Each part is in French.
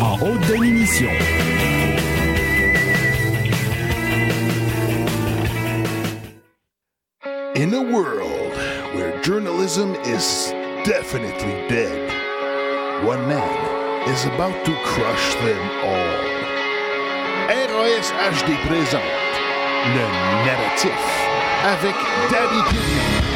en haute définition. In a world where journalism is definitely dead, one man is about to crush them all. RAS HD présente le narratif avec Daddy Pignon.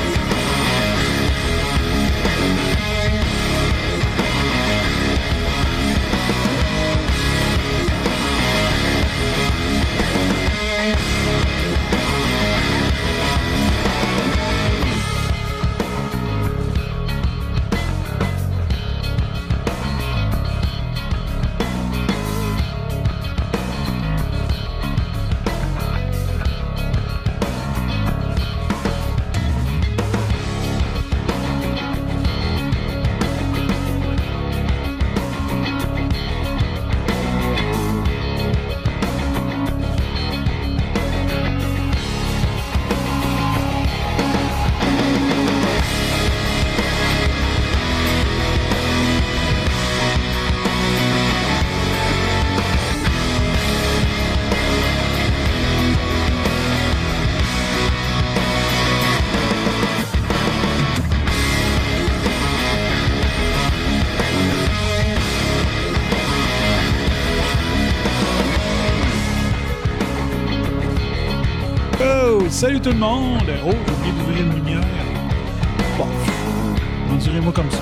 Salut tout le monde! Oh, j'ai oublié d'ouvrir une lumière. Bon, endurez-moi comme ça.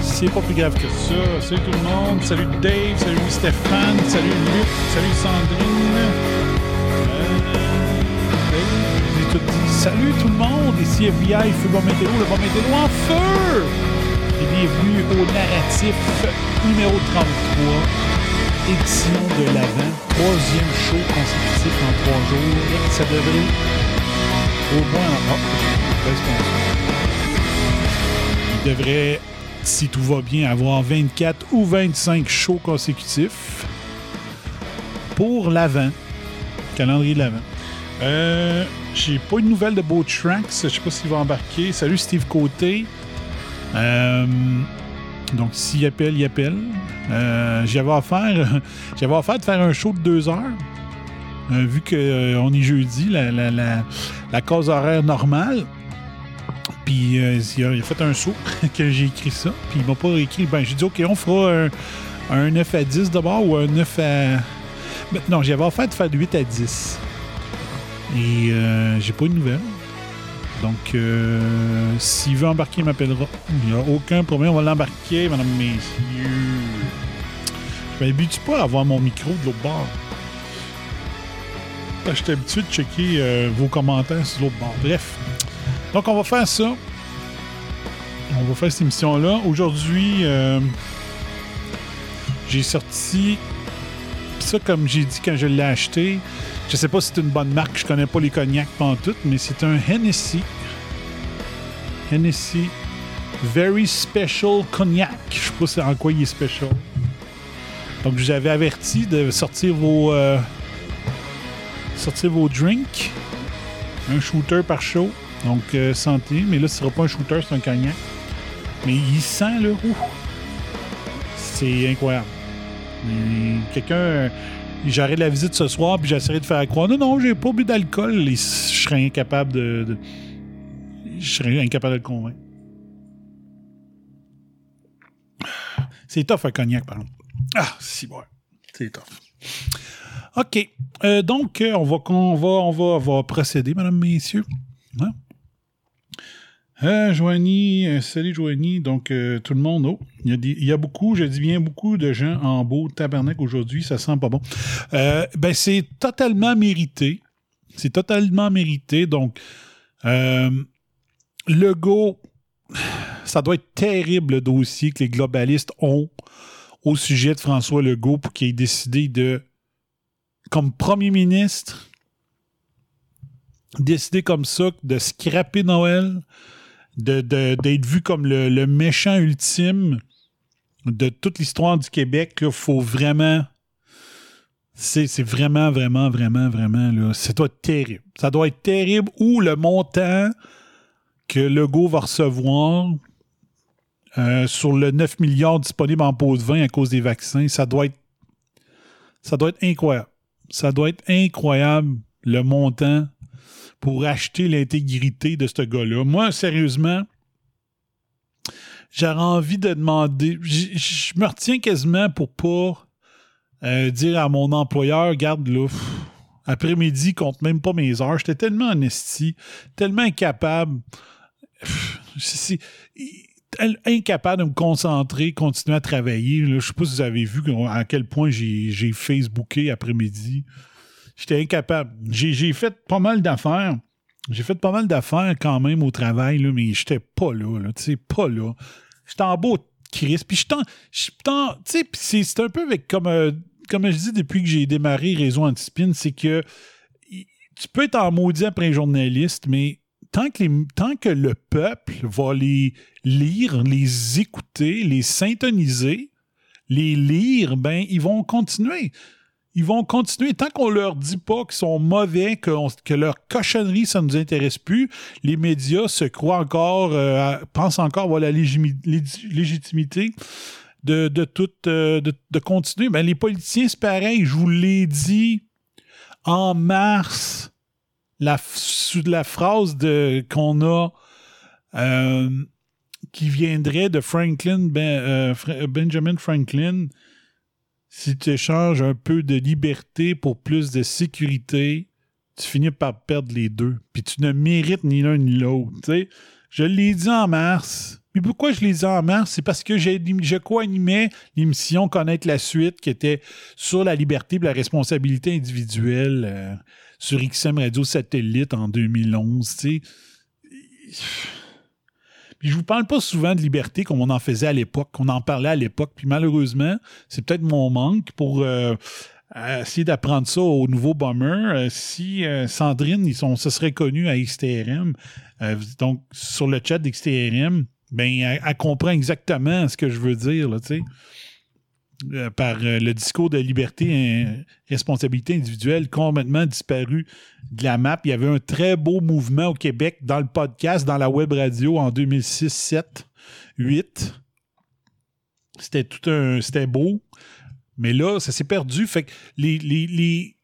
C'est pas plus grave que ça. Salut tout le monde. Salut Dave. Salut Stéphane. Salut Luc. Salut Sandrine. Euh. Salut tout le monde. Ici FBI, Feu Météo, le Bon Météo en feu! Et bienvenue au narratif numéro 33 édition de l'Avent, troisième show consécutif en trois jours. Ça devrait au moins en. Il devrait, si tout va bien, avoir 24 ou 25 shows consécutifs pour l'Avent, calendrier de l'Avent. Euh, J'ai pas une nouvelle de Beau Tracks, je sais pas s'il va embarquer. Salut Steve Côté. Euh, donc, s'il appelle, il appelle. Euh, j'avais affaire de faire un show de deux heures. Euh, vu qu'on est jeudi, la, la, case horaire normale. Puis euh, il, a, fait un saut que j'ai écrit ça. Puis il m'a pas écrit. Ben, j'ai dit, OK, on fera un, un 9 à 10 d'abord ou un 9 à. Ben, non, j'avais affaire de faire de 8 à 10. Et euh, j'ai pas eu de nouvelles. Donc, euh, s'il veut embarquer, il m'appellera. Il n'y a aucun problème. On va l'embarquer, madame, messieurs. Je m'habitue pas à avoir mon micro de l'autre bord? Que J'étais habitué de checker euh, vos commentaires sur l'autre bord. Bref. Donc, on va faire ça. On va faire cette émission-là. Aujourd'hui, euh, j'ai sorti. Ça, comme j'ai dit quand je l'ai acheté, je sais pas si c'est une bonne marque, je connais pas les cognacs pantoute, mais c'est un Hennessy. Hennessy Very Special Cognac. Je sais pas en quoi il est special. Donc je vous avais averti de sortir vos euh, sortir vos drinks. Un shooter par show. Donc euh, santé, mais là ce sera pas un shooter, c'est un cognac. Mais il sent là, c'est incroyable. Mais J'arrête la visite ce soir puis j'essaierai de faire croire non non j'ai pas bu d'alcool et je serais incapable de, de- je serais incapable de le convaincre. C'est tough un cognac par exemple. Ah si ouais c'est tough. Ok. Euh, donc euh, on va on va on va, on va procéder madame messieurs. Hein? Euh, Joanie, euh, salut Joanie, donc euh, tout le monde, oh, il, y a beaucoup, je dis bien beaucoup de gens en beau tabernacle aujourd'hui, ça sent pas bon. Ben c'est totalement mérité, c'est totalement mérité, donc le go, ça doit être terrible le dossier que les globalistes ont au sujet de François Legault pour qu'il ait décidé de, comme premier ministre, décider comme ça de scraper Noël, de- de- d'être vu comme le, méchant ultime de toute l'histoire du Québec. Il faut vraiment. C'est vraiment, vraiment, vraiment, vraiment. Là, ça doit être terrible. Ça doit être terrible. Ou le montant que Legault va recevoir euh, sur le 9 milliards disponibles en pause 20 à cause des vaccins, ça doit être ça doit être incroyable. Ça doit être incroyable le montant pour acheter l'intégrité de ce gars-là. Moi, sérieusement, j'aurais envie de demander. Je me retiens quasiment pour pas euh, dire à mon employeur, garde là, après-midi, compte même pas mes heures. J'étais tellement esti, tellement incapable. incapable de me concentrer, continuer à travailler. Je sais pas si vous avez vu à quel point j'ai Facebooké après-midi. J'étais incapable. J'ai fait pas mal d'affaires. J'ai fait pas mal d'affaires quand même au travail, là, mais j'étais pas là, tu sais, pas là. J'étais en beau Chris. Puis je Tu sais, c'est un peu avec comme. Euh, comme je dis depuis que j'ai démarré Réseau Antispin, c'est que tu peux être en maudit après un journaliste, mais tant que, tant que le peuple va les lire, les écouter, les syntoniser, les lire, ben, ils vont continuer. Ils vont continuer. Tant qu'on leur dit pas qu'ils sont mauvais, que, leur cochonnerie, ça ne nous intéresse plus, les médias se croient encore, euh, pensent encore avoir la légitimité de, tout, euh, de, continuer. Ben, les politiciens, c'est pareil. Je vous l'ai dit en mars, la, sous la phrase qu'on a euh, qui viendrait de Franklin, ben, Benjamin Franklin. Si tu échanges un peu de liberté pour plus de sécurité, tu finis par perdre les deux. Puis tu ne mérites ni l'un ni l'autre. Je l'ai dit en mars. Mais pourquoi je les ai en mars? C'est parce que j'ai, je co-animais l'émission Connaître la suite qui était sur la liberté et la responsabilité individuelle euh, sur XM Radio Satellite en 2011. Puis je vous parle pas souvent de liberté comme on en faisait à l'époque, qu'on en parlait à l'époque. Puis malheureusement, c'est peut-être mon manque pour euh, essayer d'apprendre ça au nouveau bomber. Euh, si Sandrine, ils sont, se serait connu à XTRM, donc sur le chat d'XTRM, ben, elle, comprend exactement ce que je veux dire. Euh, par euh, le discours de liberté et responsabilité individuelle complètement disparu de la map. Il y avait un très beau mouvement au Québec dans le podcast, dans la web radio en 2006, 7, 8. C'était tout un. C'était beau. Mais là, ça s'est perdu. Fait que les, les,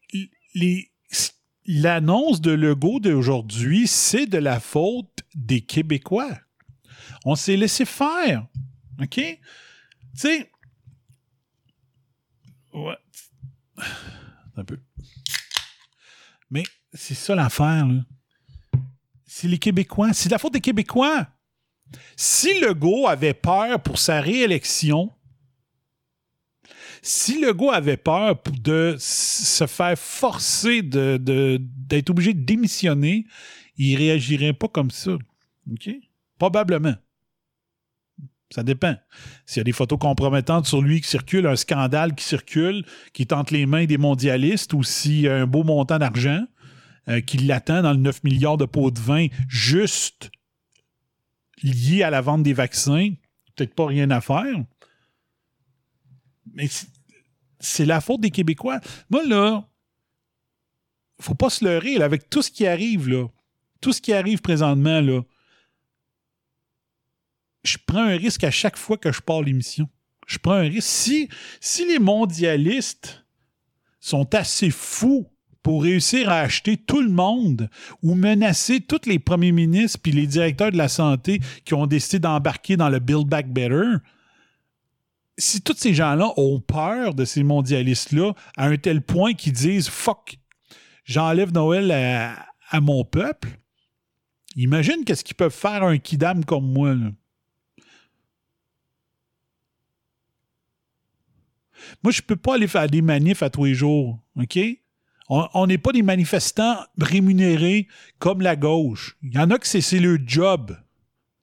les, l'annonce de Legault d'aujourd'hui, c'est de la faute des Québécois. On s'est laissé faire. OK? Tu sais. Ouais. Un peu. Mais c'est ça l'affaire, là. C'est les Québécois. C'est la faute des Québécois. Si Legault avait peur pour sa réélection, si Legault avait peur de se faire forcer d'être de, obligé de démissionner, il réagirait pas comme ça. OK? Probablement. Ça dépend. S'il y a des photos compromettantes sur lui qui circulent, un scandale qui circule, qui tente les mains des mondialistes, ou s'il y a un beau montant d'argent euh, qui l'attend dans le 9 milliards de pots de vin juste lié à la vente des vaccins, peut-être pas rien à faire. Mais c'est la faute des Québécois. Moi, là, faut pas se leurrer, avec tout ce qui arrive, là, tout ce qui arrive présentement, là, je prends un risque à chaque fois que je pars l'émission. Je prends un risque. Si, les mondialistes sont assez fous pour réussir à acheter tout le monde ou menacer tous les premiers ministres puis les directeurs de la santé qui ont décidé d'embarquer dans le Build Back Better, si tous ces gens-là ont peur de ces mondialistes-là à un tel point qu'ils disent Fuck, j'enlève Noël à, mon peuple, imagine qu'est-ce qu'ils peuvent faire un kidam comme moi. Moi, je ne peux pas aller faire des manifs à tous les jours. OK? On n'est pas des manifestants rémunérés comme la gauche. Il y en a que c'est leur job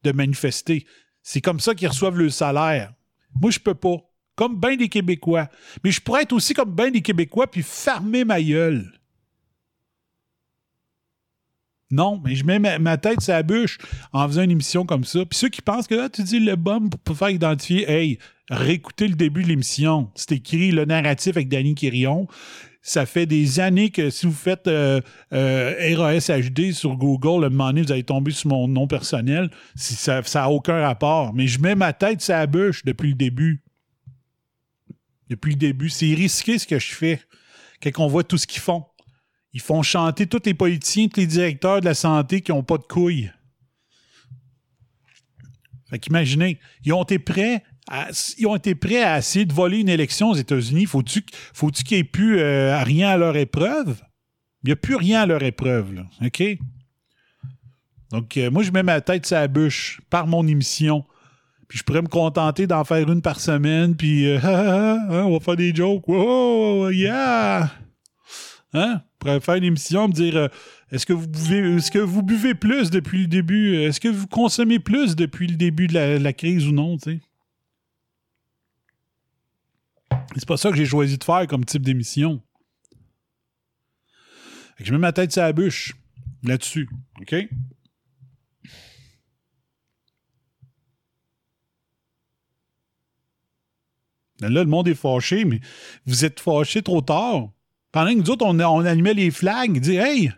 de manifester. C'est comme ça qu'ils reçoivent le salaire. Moi, je peux pas. Comme bien des Québécois. Mais je pourrais être aussi comme bien des Québécois puis fermer ma gueule. Non, mais je mets ma, tête sur la bûche en faisant une émission comme ça. Puis ceux qui pensent que là, ah, tu dis le bum pour faire identifier, hey, réécoutez le début de l'émission. C'est écrit le narratif avec Danny Quirion. ça fait des années que si vous faites euh, euh, sur Google, le moment donné, vous allez tomber sur mon nom personnel. Ça n'a aucun rapport. Mais je mets ma tête sur la bûche depuis le début. Depuis le début. C'est risqué ce que je fais. Quand on voit tout ce qu'ils font. Ils font chanter tous les politiciens, tous les directeurs de la santé qui n'ont pas de couilles. Fait qu'imaginez, ils ont été prêts ils ont été prêts à essayer de voler une élection aux États-Unis. Faut-tu faut qu'il n'y ait plus euh, rien à leur épreuve? Il n'y a plus rien à leur épreuve, là. OK? Donc, euh, moi, je mets ma tête sur la bûche par mon émission. Puis je pourrais me contenter d'en faire une par semaine, puis euh, hein, on va faire des jokes. Oh, yeah! Hein? pourrais faire une émission, me dire est-ce que vous buvez plus depuis le début? Est-ce que vous consommez plus depuis le début de la, crise ou non? C'est pas ça que j'ai choisi de faire comme type d'émission. Je mets ma tête sur la bûche là-dessus. OK? Là, le monde est fâché, mais vous êtes fâché trop tard. Pendant que nous autres, on, on animait les flags, dit Hey,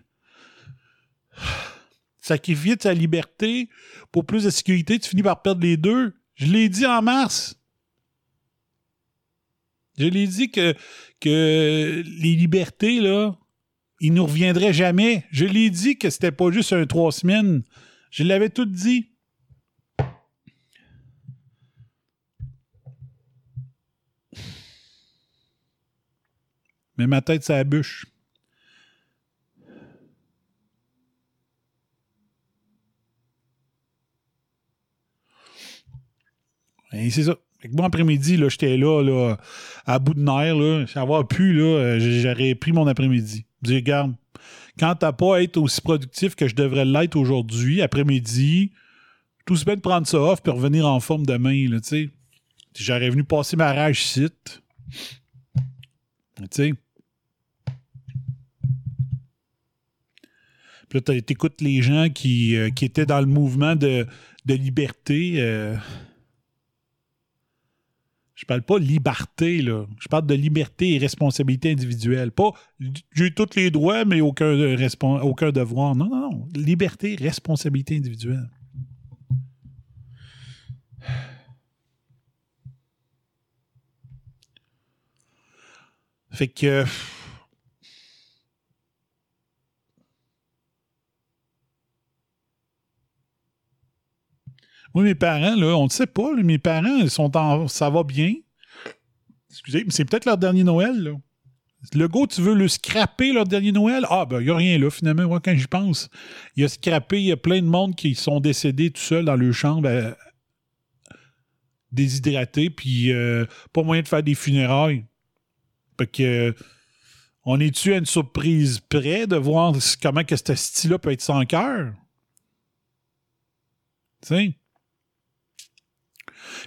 sacrifier de sa liberté pour plus de sécurité, tu finis par perdre les deux. Je l'ai dit en mars. Je l'ai dit que, les libertés, là, ils nous reviendraient jamais. Je l'ai dit que c'était pas juste un trois semaines. Je l'avais tout dit. Mais ma tête, ça bûche. Et c'est ça. Moi, après-midi, j'étais là, là, à bout de nerfs. Là. J'avais pu, là, j'aurais pris mon après-midi. Dire, regarde, quand t'as pas à être aussi productif que je devrais l'être aujourd'hui, après-midi, tout se bien de prendre ça off puis revenir en forme demain, là, tu sais. J'aurais venu passer ma rage site. Tu sais. Puis là, t'écoutes les gens qui, euh, qui, étaient dans le mouvement de, de liberté. Euh, je parle pas liberté, là. Je parle de liberté et responsabilité individuelle. Pas j'ai tous les droits, mais aucun, aucun devoir. Non, non, non. Liberté, responsabilité individuelle. Fait que. Moi, mes parents, on ne sait pas. mes parents, ils sont en, ça va bien. Excusez, mais c'est peut-être leur dernier Noël. Là. Le gars, tu veux le scraper leur dernier Noël? Ah, ben, il n'y a rien là, finalement, moi, quand j'y pense. Il a scrappé, il y a plein de monde qui sont décédés tout seuls dans leur chambre, déshydratés, puis euh, pas moyen de faire des funérailles. Fait que. on est-tu à une surprise près de voir comment que ce style-là peut être sans cœur? Tu sais?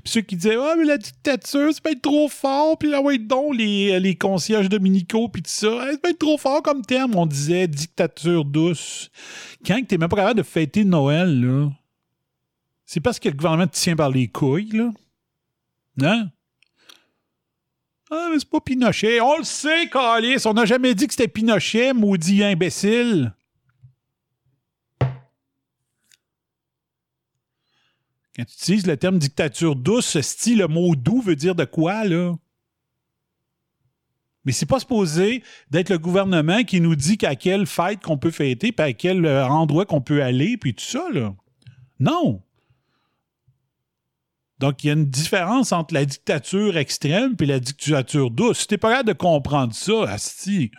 Puis ceux qui disaient Ah, mais la dictature, c'est pas être trop fort, puis là, ouais, donc, les, les concierges dominicaux, puis tout ça, c'est pas être trop fort comme terme. On disait dictature douce. Quand t'es même pas capable de fêter Noël, là, c'est parce que le gouvernement te tient par les couilles, là. Hein? Ah, mais c'est pas Pinochet. On le sait, Calis. On n'a jamais dit que c'était Pinochet, maudit imbécile. Quand tu utilises le terme dictature douce, ce style, le mot doux veut dire de quoi, là? Mais c'est pas supposé d'être le gouvernement qui nous dit qu'à quelle fête qu'on peut fêter, puis à quel euh, endroit qu'on peut aller, puis tout ça, là. Non! Donc, il y a une différence entre la dictature extrême et la dictature douce. Si t'es pas capable de comprendre ça, Asti,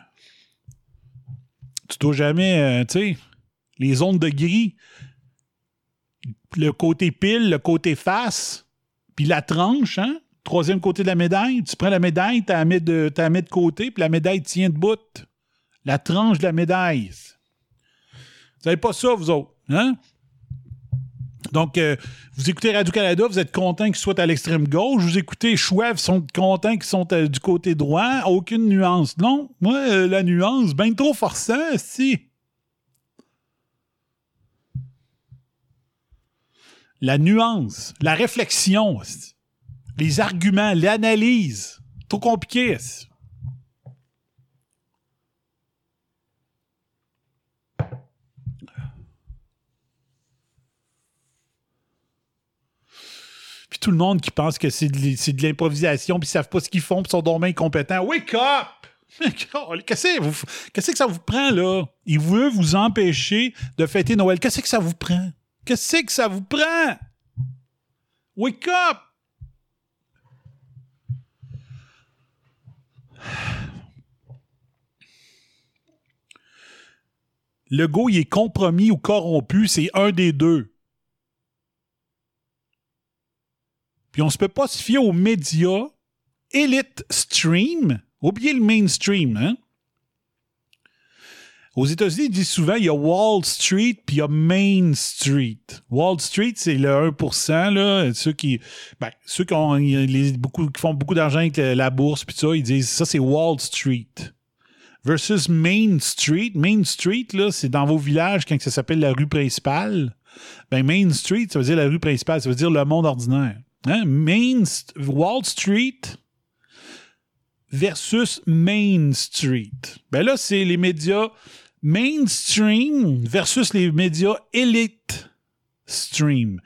tu dois jamais, euh, tu sais, les ondes de gris, le côté pile, le côté face, puis la tranche, hein? Troisième côté de la médaille. Tu prends la médaille, tu la mets de, de côté, puis la médaille tient debout. La tranche de la médaille. Vous n'avez pas ça, vous autres. Hein? Donc, euh, vous écoutez Radio-Canada, vous êtes content qu'ils soient à l'extrême gauche. Vous écoutez Chouette, sont contents qu'ils sont euh, du côté droit. Aucune nuance. Non, moi, euh, la nuance, bien trop forçant, si. la nuance, la réflexion, les arguments, l'analyse. Trop compliqué. Puis tout le monde qui pense que c'est de, l'improvisation, puis ils savent pas ce qu'ils font, puis sont domaine incompétents. Wake up! Qu'est-ce que ça vous prend, là? Il veut vous empêcher de fêter Noël. Qu'est-ce que ça vous prend? Qu'est-ce que ça vous prend? Wake up! Le go, il est compromis ou corrompu, c'est un des deux. Puis on se peut pas se fier aux médias Elite Stream. Oubliez le mainstream, hein? Aux États-Unis, ils disent souvent il y a Wall Street puis il y a Main Street. Wall Street, c'est le 1%, là. Ceux qui, ben, ceux qui, font beaucoup d'argent avec la, bourse puis ça, ils disent ça, c'est Wall Street. Versus Main Street. Main Street, là, c'est dans vos villages quand ça s'appelle la rue principale. Ben, Main Street, ça veut dire la rue principale, ça veut dire le monde ordinaire. Hein? Main, Wall Street versus Main Street. Ben là, c'est les médias mainstream versus les médias élite stream.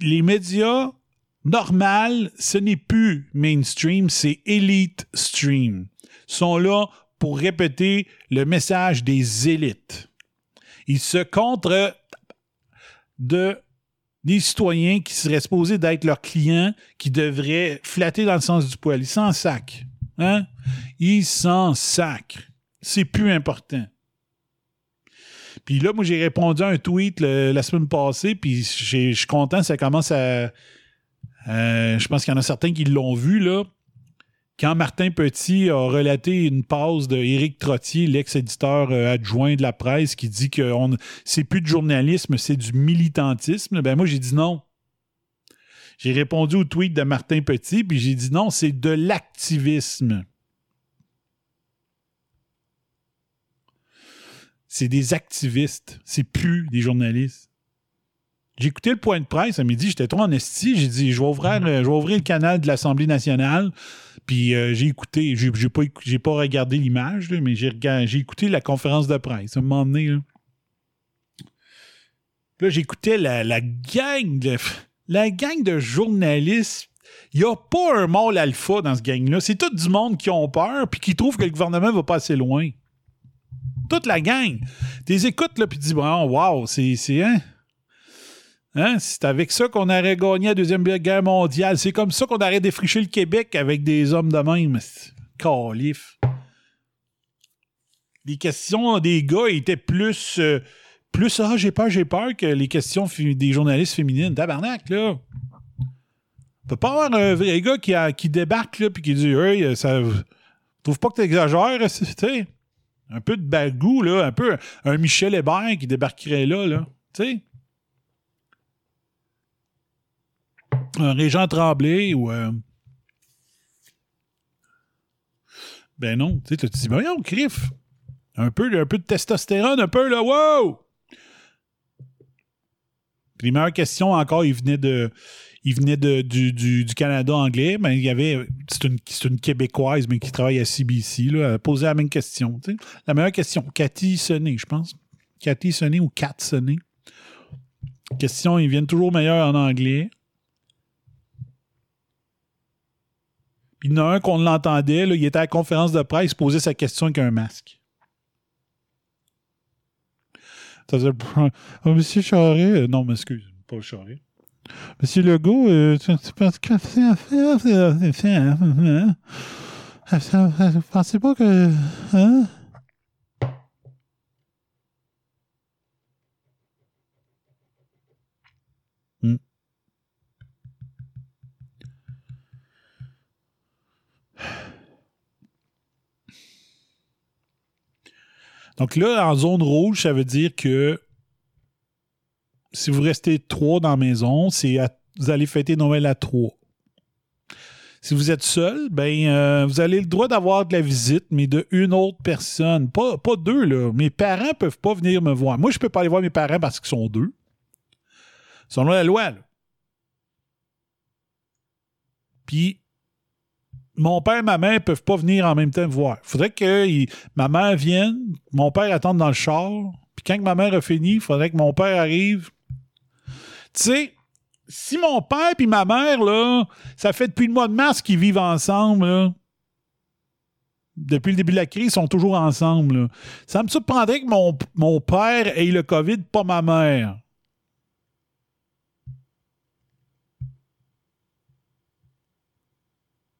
Les médias normal, ce n'est plus mainstream, c'est elite stream. Ils sont là pour répéter le message des élites. Ils se contre de des citoyens qui seraient supposés d'être leurs clients, qui devraient flatter dans le sens du poil. Ils s'en sacrent. Hein? Ils s'en sacrent. C'est plus important. Puis là, moi, j'ai répondu à un tweet la semaine passée, puis je suis content, ça commence à... je pense qu'il y en a certains qui l'ont vu, là. Quand Martin Petit a relaté une pause de Éric Trottier, l'ex-éditeur euh, adjoint de la presse, qui dit que c'est plus de journalisme, c'est du militantisme, ben moi, j'ai dit non. J'ai répondu au tweet de Martin Petit, puis j'ai dit non, c'est de l'activisme. C'est des activistes, c'est plus des journalistes. J'ai écouté le point de presse à midi, j'étais trop en. J'ai dit, je vais ouvrir, le canal de l'Assemblée nationale. Puis euh, j'ai écouté, j'ai pas, regardé l'image, mais j'ai j'ai écouté la conférence de presse à un moment donné. Là, j'écoutais la, la gang de la gang de journalistes. Il n'y a pas un mâle alpha dans ce gang-là. C'est tout du monde qui ont peur puis qui trouve que le gouvernement va pas assez loin. Toute la gang. Tu les écoutes, là, puis tu dis, bon, wow, c'est, hein? Hein? C'est avec ça qu'on aurait gagné la Deuxième Guerre mondiale. C'est comme ça qu'on aurait défriché le Québec avec des hommes de même. Calif. Les questions des gars étaient plus. euh, plus, ah, j'ai peur, j'ai peur que les questions des journalistes féminines. Tabarnak, là. On peut pas avoir un vrai gars qui, qui débarque, là, puis qui dit, hey, ça. Trouve pas que t'exagères, tu sais. Un peu de bagou, là. Un peu un Michel Hébert qui débarquerait là, là. Tu sais. un Régent Tremblay ou. euh, Ben non, tu sais, tu te dis, voyons, Criff. Un peu, un peu de testostérone, un peu, là, wow! Puis les meilleures questions encore, ils venaient de. Ils venaient de, du, du- Canada anglais, mais il y avait. C'est une, une Québécoise, mais qui travaille à CBC, là. Elle posé la même question. La meilleure question, Cathy Sonné, je pense. Cathy Sonné ou Kat Sonné. Questions, ils viennent toujours meilleurs en anglais. Il y en a un qu'on l'entendait, il était à la conférence de presse, il posait sa question avec un masque. Ça faisait... Ah, Monsieur Charest, euh, non, m'excuse, pas Charest. Monsieur Legault, euh, tu, tu penses que c'est à faire, c'est à faire, Vous pensez pas que... Hein? Hmm. Donc là, en zone rouge, ça veut dire que si vous restez trois dans la maison, c'est vous allez fêter Noël à trois. Si vous êtes seul, ben euh, vous avez le droit d'avoir de la visite, mais de une autre personne. Pas, pas deux, là. Mes parents peuvent pas venir me voir. Moi, je peux pas aller voir mes parents parce qu'ils sont deux. Selon la loi, là. Puis, mon père et ma mère peuvent pas venir en même temps me voir. faudrait que ma mère vienne, mon père attende dans le char, puis quand ma mère a fini, il faudrait que mon père arrive. Tu sais, si mon père et ma mère, ça fait depuis le mois de mars qu'ils vivent ensemble, depuis le début de la crise, ils sont toujours ensemble. Ça me surprendrait que mon, mon père ait le COVID, pas ma mère.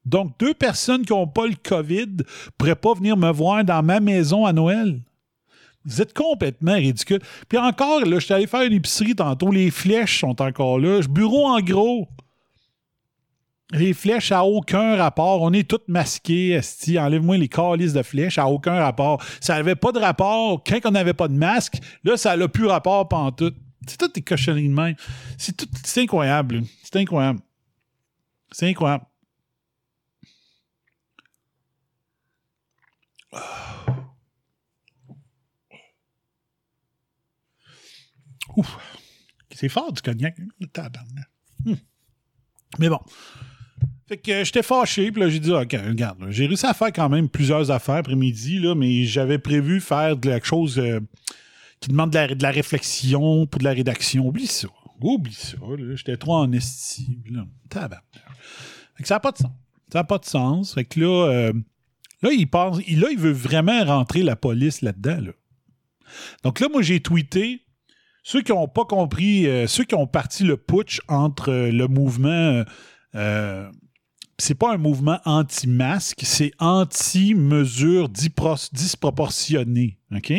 Donc, deux personnes qui n'ont pas le COVID ne pourraient pas venir me voir dans ma maison à Noël. Vous êtes complètement ridicule. Puis encore, là, je suis allé faire une épicerie tantôt. Les flèches sont encore là. Bureau en gros. Les flèches à aucun rapport. On est tous masqués, esti. Enlève-moi les calices de flèches à aucun rapport. Ça n'avait pas de rapport quand on n'avait pas de masque. Là, ça n'a plus rapport tout. C'est toutes des cochonneries de même. C'est tout. C'est incroyable. C'est incroyable. C'est incroyable. Ouf. C'est fort du cognac. Tabarnak. Hum. Mais bon. Fait que euh, j'étais fâché, puis là, j'ai dit, OK, regarde, j'ai réussi à faire quand même plusieurs affaires après-midi, là, mais j'avais prévu faire de quelque chose euh, qui demande de la, réflexion pour de la rédaction. Oublie ça. Oublie ça. J'étais trop en estime. Fait que ça n'a pas de sens. Ça n'a pas de sens. Fait que là, euh, là, il pense, là, il veut vraiment rentrer la police là-dedans. Là. Donc là, moi, j'ai tweeté ceux qui n'ont pas compris, euh, ceux qui ont parti le putsch entre euh, le mouvement. euh, euh, c'est pas un mouvement anti-masque, c'est anti-mesure disproportionnée. OK?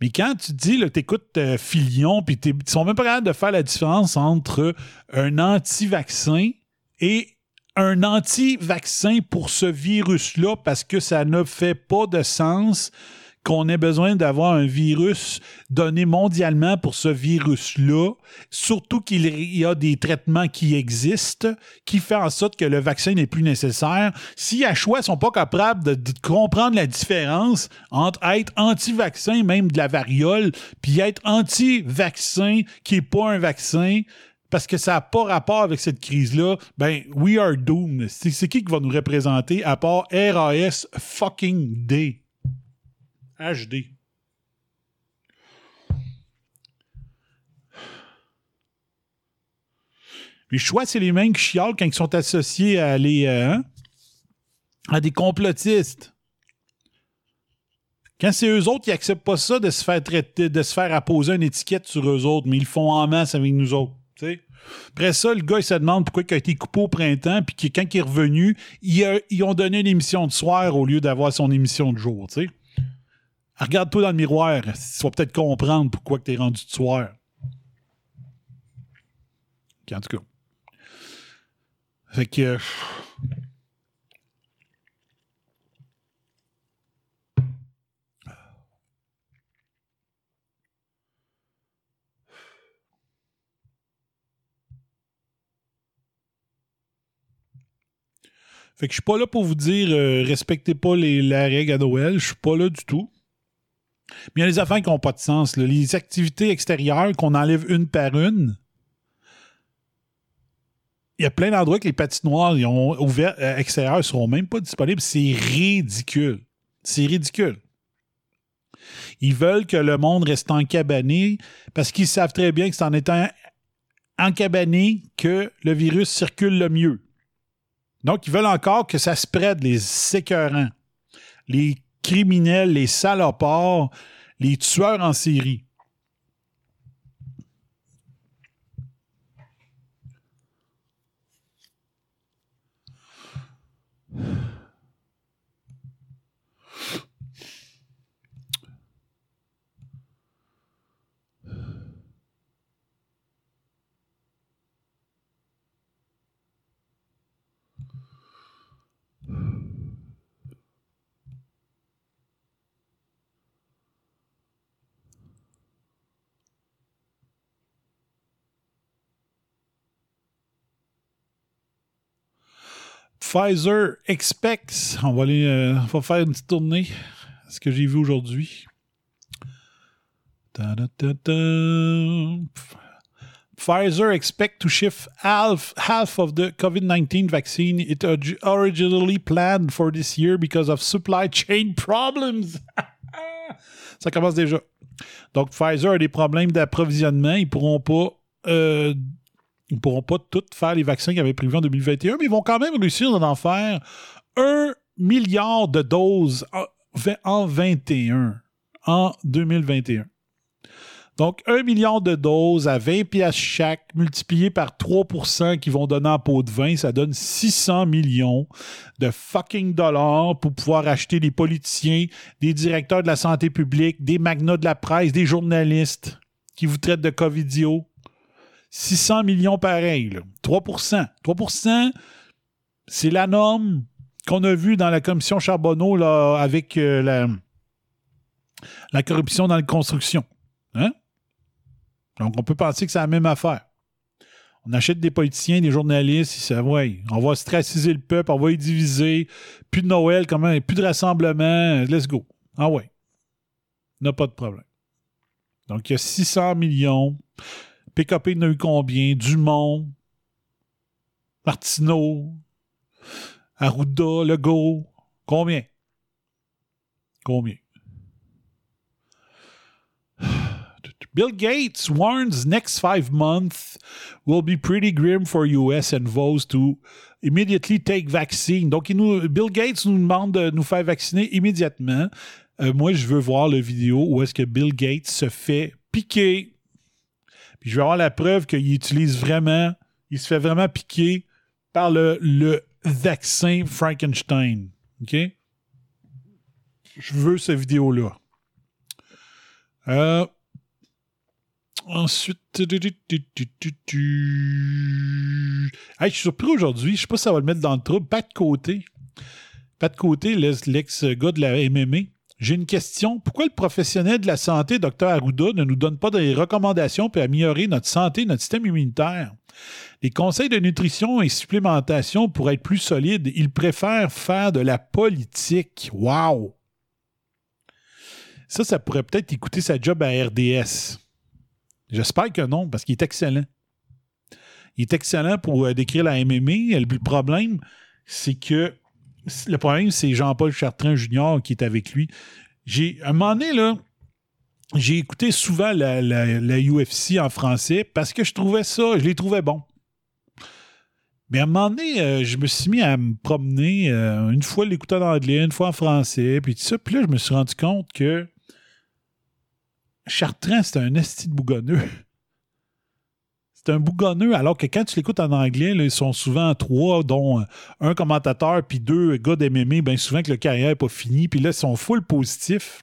Mais quand tu dis, tu écoutes Filion, puis ils sont même pas capables de faire la différence entre un anti-vaccin et un anti-vaccin pour ce virus-là parce que ça ne fait pas de sens qu'on ait besoin d'avoir un virus donné mondialement pour ce virus-là, surtout qu'il y a des traitements qui existent, qui font en sorte que le vaccin n'est plus nécessaire. Si à choix, ils sont pas capables de, comprendre la différence entre être anti-vaccin, même de la variole, puis être anti-vaccin qui est pas un vaccin, parce que ça n'a pas rapport avec cette crise-là, ben, we are doomed. C'est qui qui va nous représenter à part RAS fucking D? HD. Les choix, c'est les mêmes qui chialent quand ils sont associés à, les, euh, hein, à des complotistes. Quand c'est eux autres qui acceptent pas ça de se faire traiter, de se faire apposer une étiquette sur eux autres, mais ils le font en masse avec nous autres. Après ça, le gars, il se demande pourquoi il a été coupé au printemps, puis quand il est revenu, ils ont donné une émission de soir au lieu d'avoir son émission de jour. tu sais. Regarde-toi dans le miroir. Tu vas peut-être comprendre pourquoi tu es rendu. Ok, en tout cas. Fait que. euh, Fait que je suis pas là pour vous dire euh, respectez pas les, la règle à Noël. Je suis pas là du tout. Mais il y a des affaires qui n'ont pas de sens. Les activités extérieures qu'on enlève une par une. Il y a plein d'endroits que les patinoires ils ont ouvert euh, extérieures ne seront même pas disponibles. C'est ridicule. C'est ridicule. Ils veulent que le monde reste encabané parce qu'ils savent très bien que c'est en étant encabané que le virus circule le mieux. Donc, ils veulent encore que ça spread, les sécœurants, les criminels, les salopards, les tueurs en série. Pfizer expects. On va aller, euh, va faire une petite tournée. Ce que j'ai vu aujourd'hui. Pfizer expect to shift half, half of the COVID-19 vaccine it orig- originally planned for this year because of supply chain problems. Ça commence déjà. Donc, Pfizer a des problèmes d'approvisionnement. Ils ne pourront pas euh, ils ne pourront pas tous faire les vaccins qu'ils avaient prévus en 2021, mais ils vont quand même réussir d'en faire un milliard de doses en, en 21, en 2021. Donc, un milliard de doses à 20 pièces chaque, multiplié par 3% qui vont donner en pot de vin, ça donne 600 millions de fucking dollars pour pouvoir acheter des politiciens, des directeurs de la santé publique, des magnats de la presse, des journalistes qui vous traitent de covidio. 600 millions pareil, 3% 3% c'est la norme qu'on a vue dans la commission Charbonneau là, avec euh, la, la corruption dans la construction. Hein? Donc, on peut penser que c'est la même affaire. On achète des politiciens, des journalistes, ça, ouais, on va straciser le peuple, on va y diviser. Plus de Noël, comment, plus de rassemblement, let's go. Ah ouais. N'a pas de problème. Donc, il y a 600 millions. PKP n'a eu combien? Dumont, Martineau, Arruda, Legault. Combien? Combien? Bill Gates warns next five months will be pretty grim for US and vows to immediately take vaccine. Donc, Bill Gates nous demande de nous faire vacciner immédiatement. Euh, moi, je veux voir la vidéo où est-ce que Bill Gates se fait piquer. Puis je veux avoir la preuve qu'il utilise vraiment, il se fait vraiment piquer par le, vaccin Frankenstein. OK? Je veux cette vidéo-là. Euh, Ensuite. Je suis surpris aujourd'hui. Je sais pas si ça va le mettre dans le trouble. Pas de côté. Pas de côté, l'ex-gars de la MMA. J'ai une question. Pourquoi le professionnel de la santé, Dr Arruda, ne nous donne pas des recommandations pour améliorer notre santé, notre système immunitaire? Les conseils de nutrition et supplémentation pour être plus solides, il préfère faire de la politique. Wow! Ça, ça pourrait peut-être écouter sa job à RDS. J'espère que non, parce qu'il est excellent. Il est excellent pour euh, décrire la MMA. Le problème, c'est que le problème, c'est Jean-Paul Chartrand Jr. qui est avec lui. J'ai, un moment donné, j'ai écouté souvent la, UFC en français parce que je trouvais ça, je les trouvais bons. Mais à un moment donné, euh, je me suis mis à me promener euh, une fois l'écouter en anglais, une fois en français, puis tout ça. Puis là, je me suis rendu compte que Chartrand, c'est un esti de bougonneux. C'est un bougonneux, alors que quand tu l'écoutes en anglais, ils sont souvent trois, dont euh, un commentateur puis deux gars d'MMA, bien souvent que le carrière n'est pas fini, puis là, ils sont full positifs.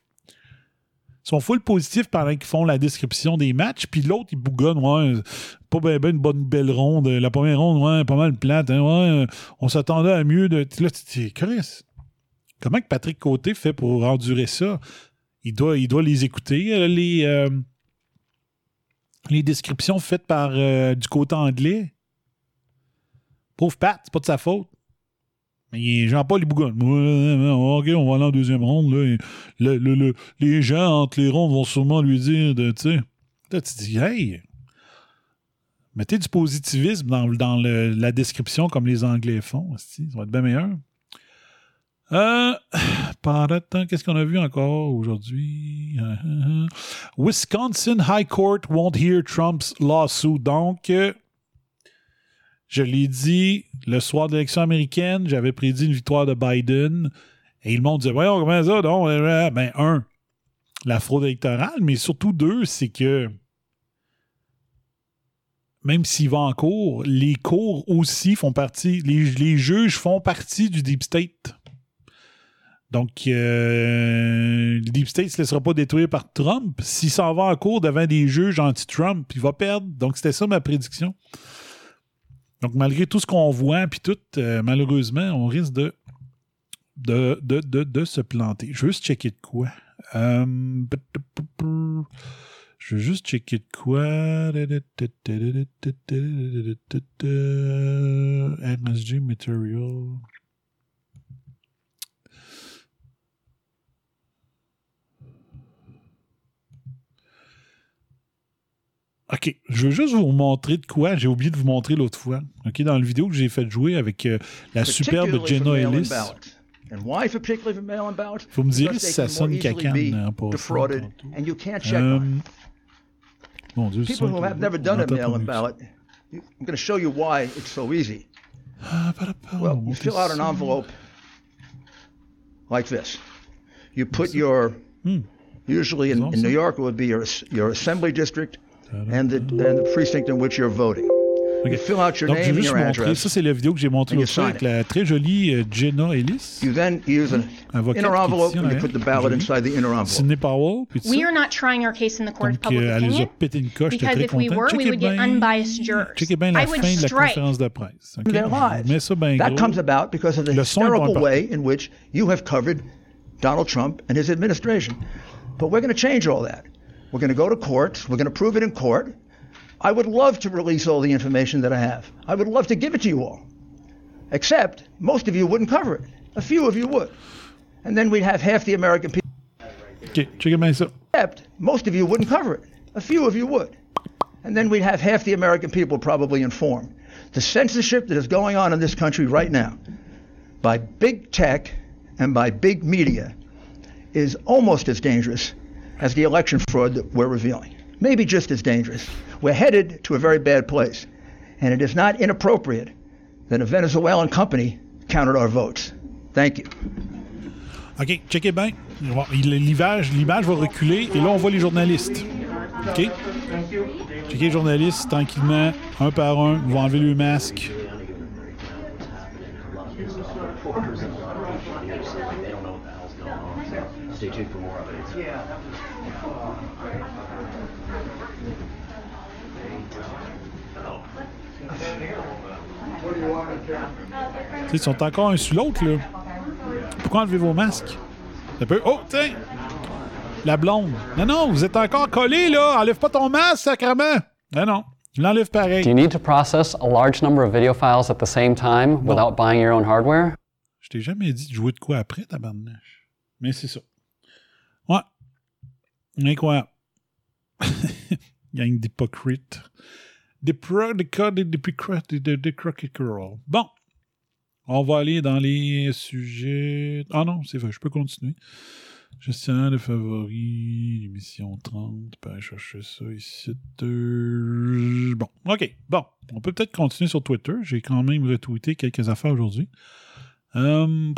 Ils sont full positifs pendant qu'ils font la description des matchs, puis l'autre, il bougonne, ouais, pas bien ben une bonne belle ronde. La première ronde, ouais, pas mal plate, hein, ouais, on s'attendait à mieux de. Là, tu Chris, comment que Patrick Côté fait pour endurer ça? il doit, il doit les écouter, euh, les, euh, les descriptions faites par euh, du côté anglais. Pauvre Pat, c'est pas de sa faute. Mais Jean-Paul, il bougonne. OK, on va aller en deuxième ronde. Les gens entre les rondes vont sûrement lui dire, tu sais. Tu dis, hey, mettez du positivisme dans, dans la description comme les Anglais font. Ça va être bien meilleur. Euh, qu'est-ce qu'on a vu encore aujourd'hui? Euh, euh, euh. Wisconsin High Court won't hear Trump's lawsuit. Donc, je l'ai dit le soir de l'élection américaine, j'avais prédit une victoire de Biden. Et le monde disait, voyons, comment ça? Donc, ben, un, la fraude électorale, mais surtout deux, c'est que même s'il va en cours, les cours aussi font partie, les, les juges font partie du deep state. Donc, euh, Deep State ne se laissera pas détruire par Trump. S'il s'en va en cours devant des juges anti-Trump, il va perdre. Donc, c'était ça ma prédiction. Donc, malgré tout ce qu'on voit, puis tout, euh, malheureusement, on risque de de, de, se planter. Je veux juste checker de quoi. Euh, je veux juste checker de quoi. MSG Material. OK, je veux juste vous montrer de quoi j'ai oublié de vous montrer l'autre fois. OK, dans la vidéo que j'ai fait jouer avec euh, la superbe Jenna Ellis. Vous me direz si ça sonne cacane en passant. Euh, Mon Dieu, People who have never done a mail-in ballot, I'm going to show you why it's so easy. Ah, Well, you fill out an envelope like this. You put your, Hmm. usually in, in. New York, it would be your, your assembly district and the, and the precinct in which you're voting. Ok. You fill out your Donc, name vais and your montrer. address. Ça, c'est la vidéo que j'ai montrée And you l'autre fois sign avec it. la très jolie euh, Jenna Ellis. You then use an inner envelope ici en and you put the ballot inside the inner envelope. Sidney Powell. Puis We are not trying our case in the court of public euh, elle les a opinion pété une coche. J'étais because très if we content. were, we Checkez would get unbiased jurors. Checkez bien la I would fin de la strike. conférence de presse. ok? their lives. Mets ça bien That gros. comes about because of the Le son est pas hysterical way in which you have covered Donald Trump and his administration. But we're going to change all that. We're going to go to court. We're going to prove it in court. I would love to release all the information that I have. I would love to give it to you all. Except most of you wouldn't cover it. A few of you would. And then we'd have half the American people. OK, checkez bien. Except most of you wouldn't cover it. A few of you would. And then we'd have half the American people probably informed. The censorship that is going on in this country right now by big tech and by big media is almost as dangerous as the election fraud that we're revealing. Maybe just as dangerous. We're headed to a very bad place. And it is not inappropriate that a Venezuelan company counted our votes. Thank you. OK, checkez bien. Bon, il- L'image l'image va reculer et là, on voit les journalistes. OK? Checkez les journalistes tranquillement, un par un. Ils vont enlever le masque. reporters and videos say like they don't know what the hell's going on. So stay tuned for more Tu sais, ils sont encore un sur l'autre, là. Pourquoi enlever vos masques? Ça peut. Oh, tiens! La blonde. Non, non, vous êtes encore collés, là. Enlève pas ton masque, sacrement. Non, non. Je l'enlève pareil. Do you need to process a large number of video files at the same time without buying your own hardware? Je t'ai jamais dit de jouer de quoi après, tabarnache. Mais c'est ça. Ouais. Incroyable. Gang d'hypocrites. Des pro, des cas, des hypocrites, des, girls. Bon. On va aller dans les sujets. Ah non, c'est vrai, je peux continuer. Gestionnaire de favoris, émission 30, pas aller chercher ça ici. Euh, Bon, ok, bon. On peut peut-être continuer sur Twitter. J'ai quand même retweeté quelques affaires aujourd'hui. Um,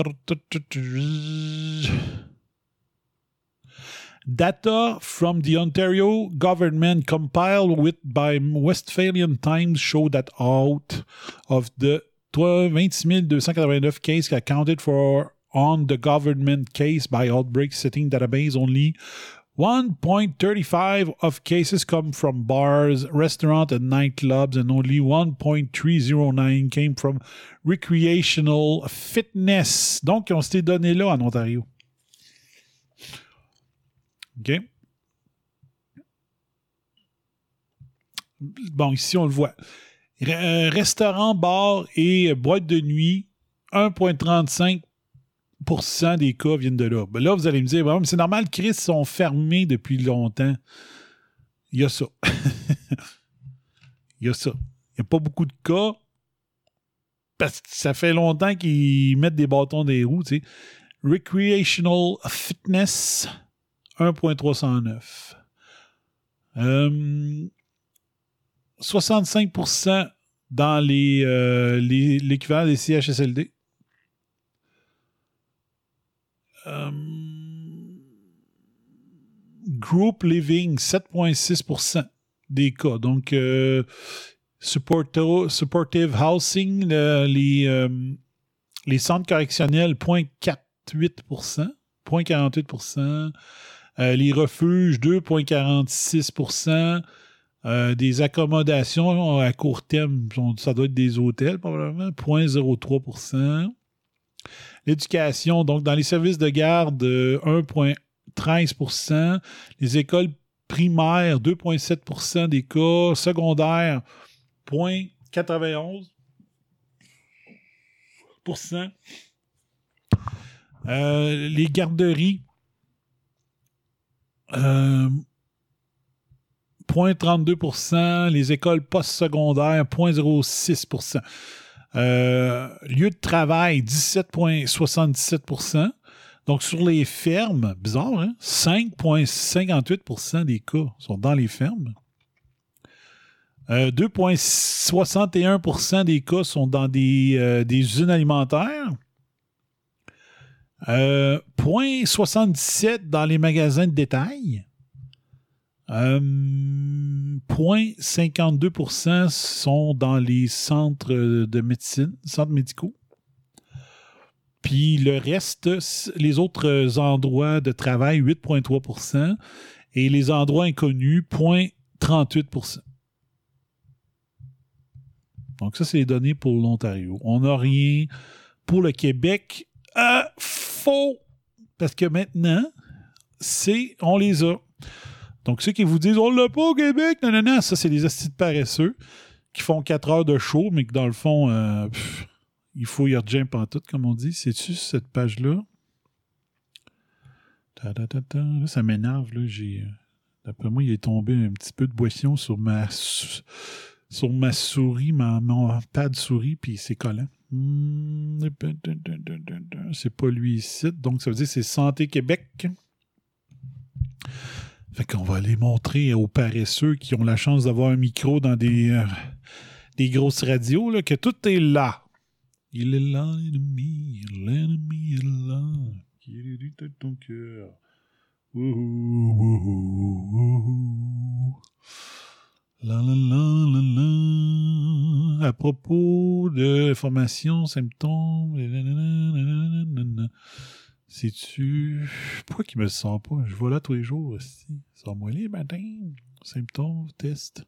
Data from the Ontario government compiled with by Westphalian Times show that out of the 26 289 cases accounted for on the government case by outbreak setting database, only 1.35 of cases come from bars, restaurants, and nightclubs, and only 1.309 came from recreational fitness. Donc, ils ont ces données-là en Ontario. Bon, ici, on le voit. Euh, restaurant, bar et boîte de nuit, 1,35% des cas viennent de là. Ben là, vous allez me dire, mais c'est normal, Chris sont fermés depuis longtemps. Il y a ça. Il y a ça. Il n'y a pas beaucoup de cas parce que ça fait longtemps qu'ils mettent des bâtons des roues. Recreational Fitness, 1.309. Euh, 65% dans les, euh, les- l'équivalent des CHSLD. Euh, group Living, 7,6% des cas. Donc, euh, Supportive Housing, le- les, euh, les centres correctionnels, 0,48%. 0,48%. Euh, les refuges, 2,46%. Euh, des accommodations à court terme, ça doit être des hôtels probablement, 0,03%. L'éducation, donc dans les services de garde, euh, 1,13%. Les écoles primaires, 2,7% des cas. Secondaires, 0,91%. Euh, les garderies, euh, 0,32% Les écoles postsecondaires, 0,06% euh, Lieu de travail, 17,77% Donc, sur les fermes, bizarre, hein? 5,58% des cas sont dans les fermes. Euh, 2,61% des cas sont dans des, euh, des usines alimentaires. Euh, 0,77 dans les magasins de détail. Euh, 0,52 sont dans les centres de médecine, centres médicaux. Puis le reste, les autres endroits de travail, 8,3% et les endroits inconnus, 0,38% Donc ça, c'est les données pour l'Ontario. On n'a rien pour le Québec. Euh, faux! Parce que maintenant, c'est on les a. Donc ceux qui vous disent on l'a pas au Québec, non, non, non, ça c'est des astuces paresseux qui font 4 heures de show, mais que dans le fond, euh, il faut y en tout, comme on dit. C'est-tu cette page-là? Ça m'énerve. Là, j'ai. euh, D'après moi, il est tombé un petit peu de boisson sur ma sur ma souris, ma, mon pad souris, puis c'est collant. Hmm, C'est pas lui ici. Donc, ça veut dire que c'est Santé Québec. Fait qu'on va aller montrer aux paresseux qui ont la chance d'avoir un micro dans des, euh, grosses radios là, que tout est là. Il est là, l'ennemi, l'ennemi est là. Qui est de ton cœur. Wouhou, wouhou, wouhou. La la la. À propos de formation, symptômes. C'est-tu. Pourquoi qu'il me le sent pas? Je vois là tous les jours aussi. Sors-moi les matins. Symptômes, test.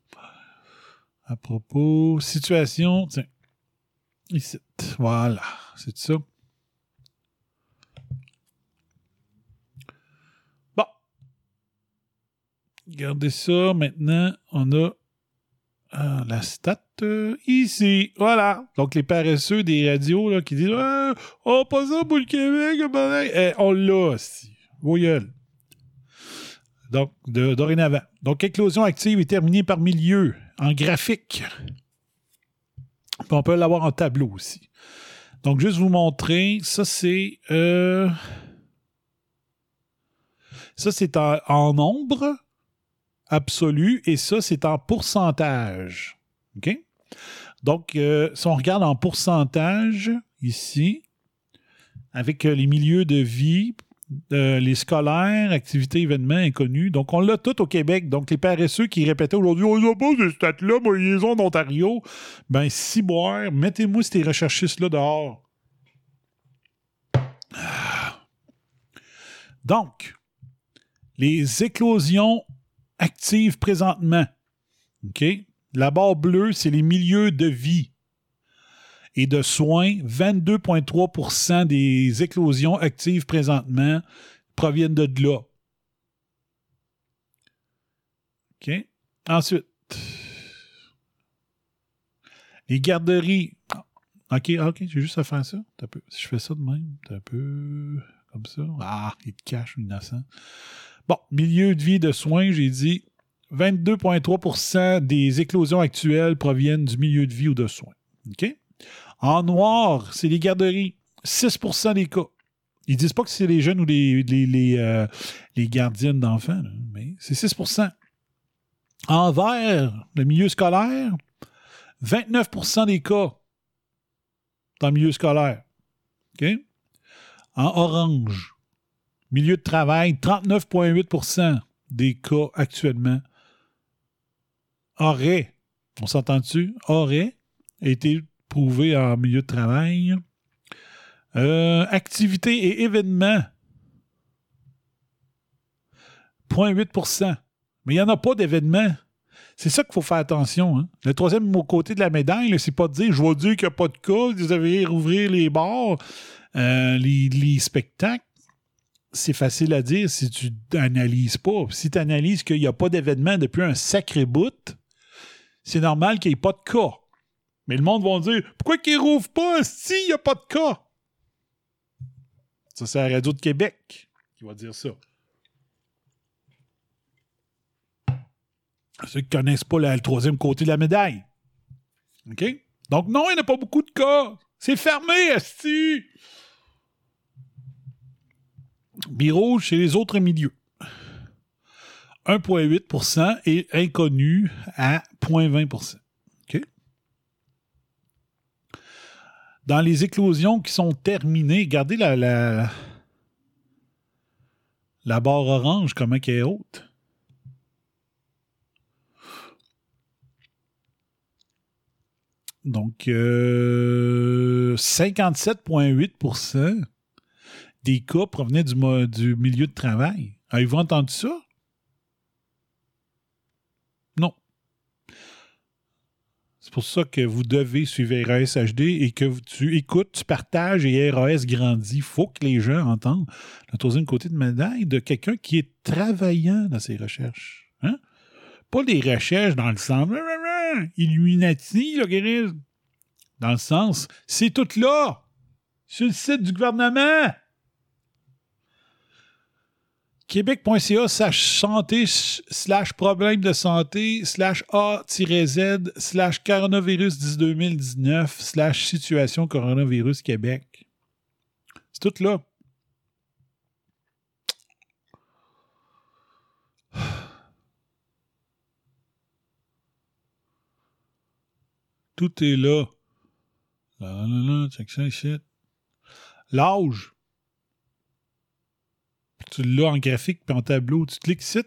À propos, situation. Tiens. Ici. Voilà. C'est ça. Bon. Regardez ça. Maintenant, on a ah, la stat euh, ici. Voilà. Donc, les paresseux des radios qui disent Ah, Oh, pas ça pour le Québec. eh, on l'a aussi. Vos gueules. Donc, de, dorénavant. Donc, éclosion active est terminée par milieu en graphique. On peut l'avoir en tableau aussi. Donc, juste vous montrer, ça c'est. euh, ça c'est en, en nombre absolu et ça c'est en pourcentage. OK? Donc, euh, si on regarde en pourcentage ici, avec euh, les milieux de vie, euh, les scolaires, activités, événements inconnus. Donc, on l'a tout au Québec. Donc, les paresseux qui répétaient aujourd'hui, on n'a pas ces stats-là, moi, ils ont en Ontario. Ben, si boire, mettez-moi ces recherchistes-là dehors. Ah. Donc, les éclosions actives présentement. La barre bleue, c'est les milieux de vie et de soins. 22,3% des éclosions actives présentement proviennent de là. Ensuite, les garderies. OK, OK, j'ai juste à faire ça. Si je fais ça de même, un peu comme ça. Ah, il te cache, innocent. Bon, milieu de vie de soins, j'ai dit 22,3% des éclosions actuelles proviennent du milieu de vie ou de soins. OK? En noir, c'est les garderies. 6% des cas. Ils disent pas que c'est les jeunes ou les, euh, gardiennes d'enfants, mais c'est 6% En vert, le milieu scolaire, 29% des cas dans le milieu scolaire. OK? En orange, milieu de travail, 39,8% des cas actuellement auraient, on s'entend dessus, auraient été prouvés en milieu de travail. Euh, activités et événements, 0,8% Mais il n'y en a pas d'événements. C'est ça qu'il faut faire attention. hein. Le troisième côté de la médaille, c'est pas de dire je vais dire qu'il n'y a pas de cas, vous devez rouvrir les bars, euh, les spectacles. C'est facile à dire si tu n'analyses pas. Si tu analyses qu'il n'y a pas d'événement depuis un sacré bout, c'est normal qu'il n'y ait pas de cas. Mais le monde va dire Pourquoi qu'ils rouvrent pas s'il n'y a pas de cas? Ça, c'est la Radio de Québec qui va dire ça. Ceux qui ne connaissent pas le troisième côté de la médaille. OK? Donc, non, il n'y a pas beaucoup de cas. C'est fermé, Asti! Bureau chez les autres milieux. 1,8% et inconnu à 0,20 OK? Dans les éclosions qui sont terminées, regardez la, la, la barre orange, comment elle est haute. Donc, euh, 57,8 des cas provenaient du, milieu de travail. Avez-vous entendu ça? Non. C'est pour ça que vous devez suivre RAS HD et que tu écoutes, tu partages et RAS grandit. Il faut que les gens entendent le troisième côté de médaille de quelqu'un qui est travaillant dans ses recherches. Hein? Pas des recherches dans le sens Illuminati, l'organisme. Dans le sens, c'est tout là, sur le site du gouvernement. Québec.ca slash santé slash problème de santé slash A-Z slash coronavirus 2019 slash situation coronavirus Québec. C'est tout là. Tout est là. L'âge. Tu l'as en graphique puis en tableau. Tu cliques ici.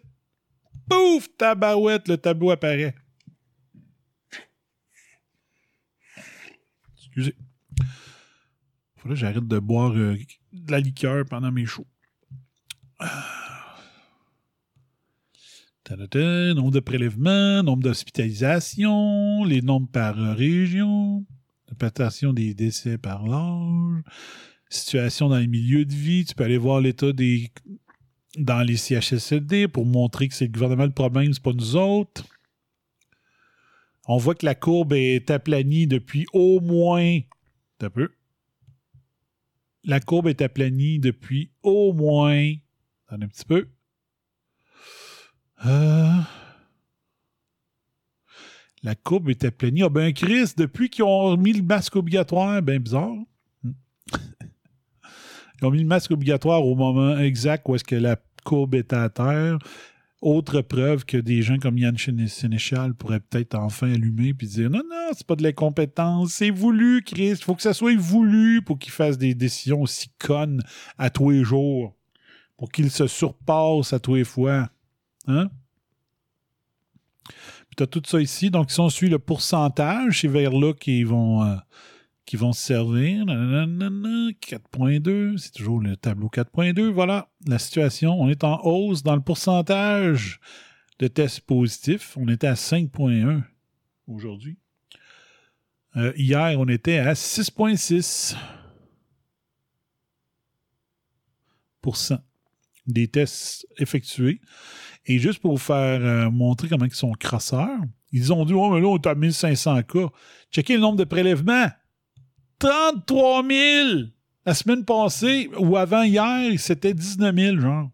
Pouf! Tabarouette, le tableau apparaît. Excusez. Faudrait que j'arrête de boire euh, de la liqueur pendant mes shows. Ah. Nombre de prélèvements, nombre d'hospitalisations, les nombres par région, répartition des décès par l'âge, situation dans les milieux de vie. Tu peux aller voir l'état des dans les CHSLD pour montrer que c'est le gouvernement le problème, c'est pas nous autres. On voit que la courbe est aplanie depuis au moins un peu. La courbe est aplanie depuis au moins un petit peu. Euh, La courbe est aplanie. Ah ben Chris, depuis qu'ils ont mis le masque obligatoire, ben bizarre. Ils ont mis le masque obligatoire au moment exact où est-ce que la courbe était à terre. Autre preuve que des gens comme Yann Séné- Sénéchal pourraient peut-être enfin allumer puis dire non, non, c'est pas de l'incompétence, c'est voulu, Chris. Faut que ça soit voulu pour qu'ils fassent des décisions aussi connes à tous les jours. Pour qu'ils se surpassent à tous les fois. Hein? Puis t'as tout ça ici. Donc, si on suit le pourcentage, c'est vers là qu'ils vont, euh, qu'ils vont se servir. Nanana, 4.2, c'est toujours le tableau 4.2. Voilà la situation. On est en hausse dans le pourcentage de tests positifs. On était à 5.1 aujourd'hui. Euh, hier, on était à 6.6% des tests effectués. Et juste pour vous faire euh, montrer comment ils sont crasseurs, ils ont dit Oh, mais là, on est à 1500 cas. Checkez le nombre de prélèvements 33 000 La semaine passée ou avant hier, c'était 19 000, genre.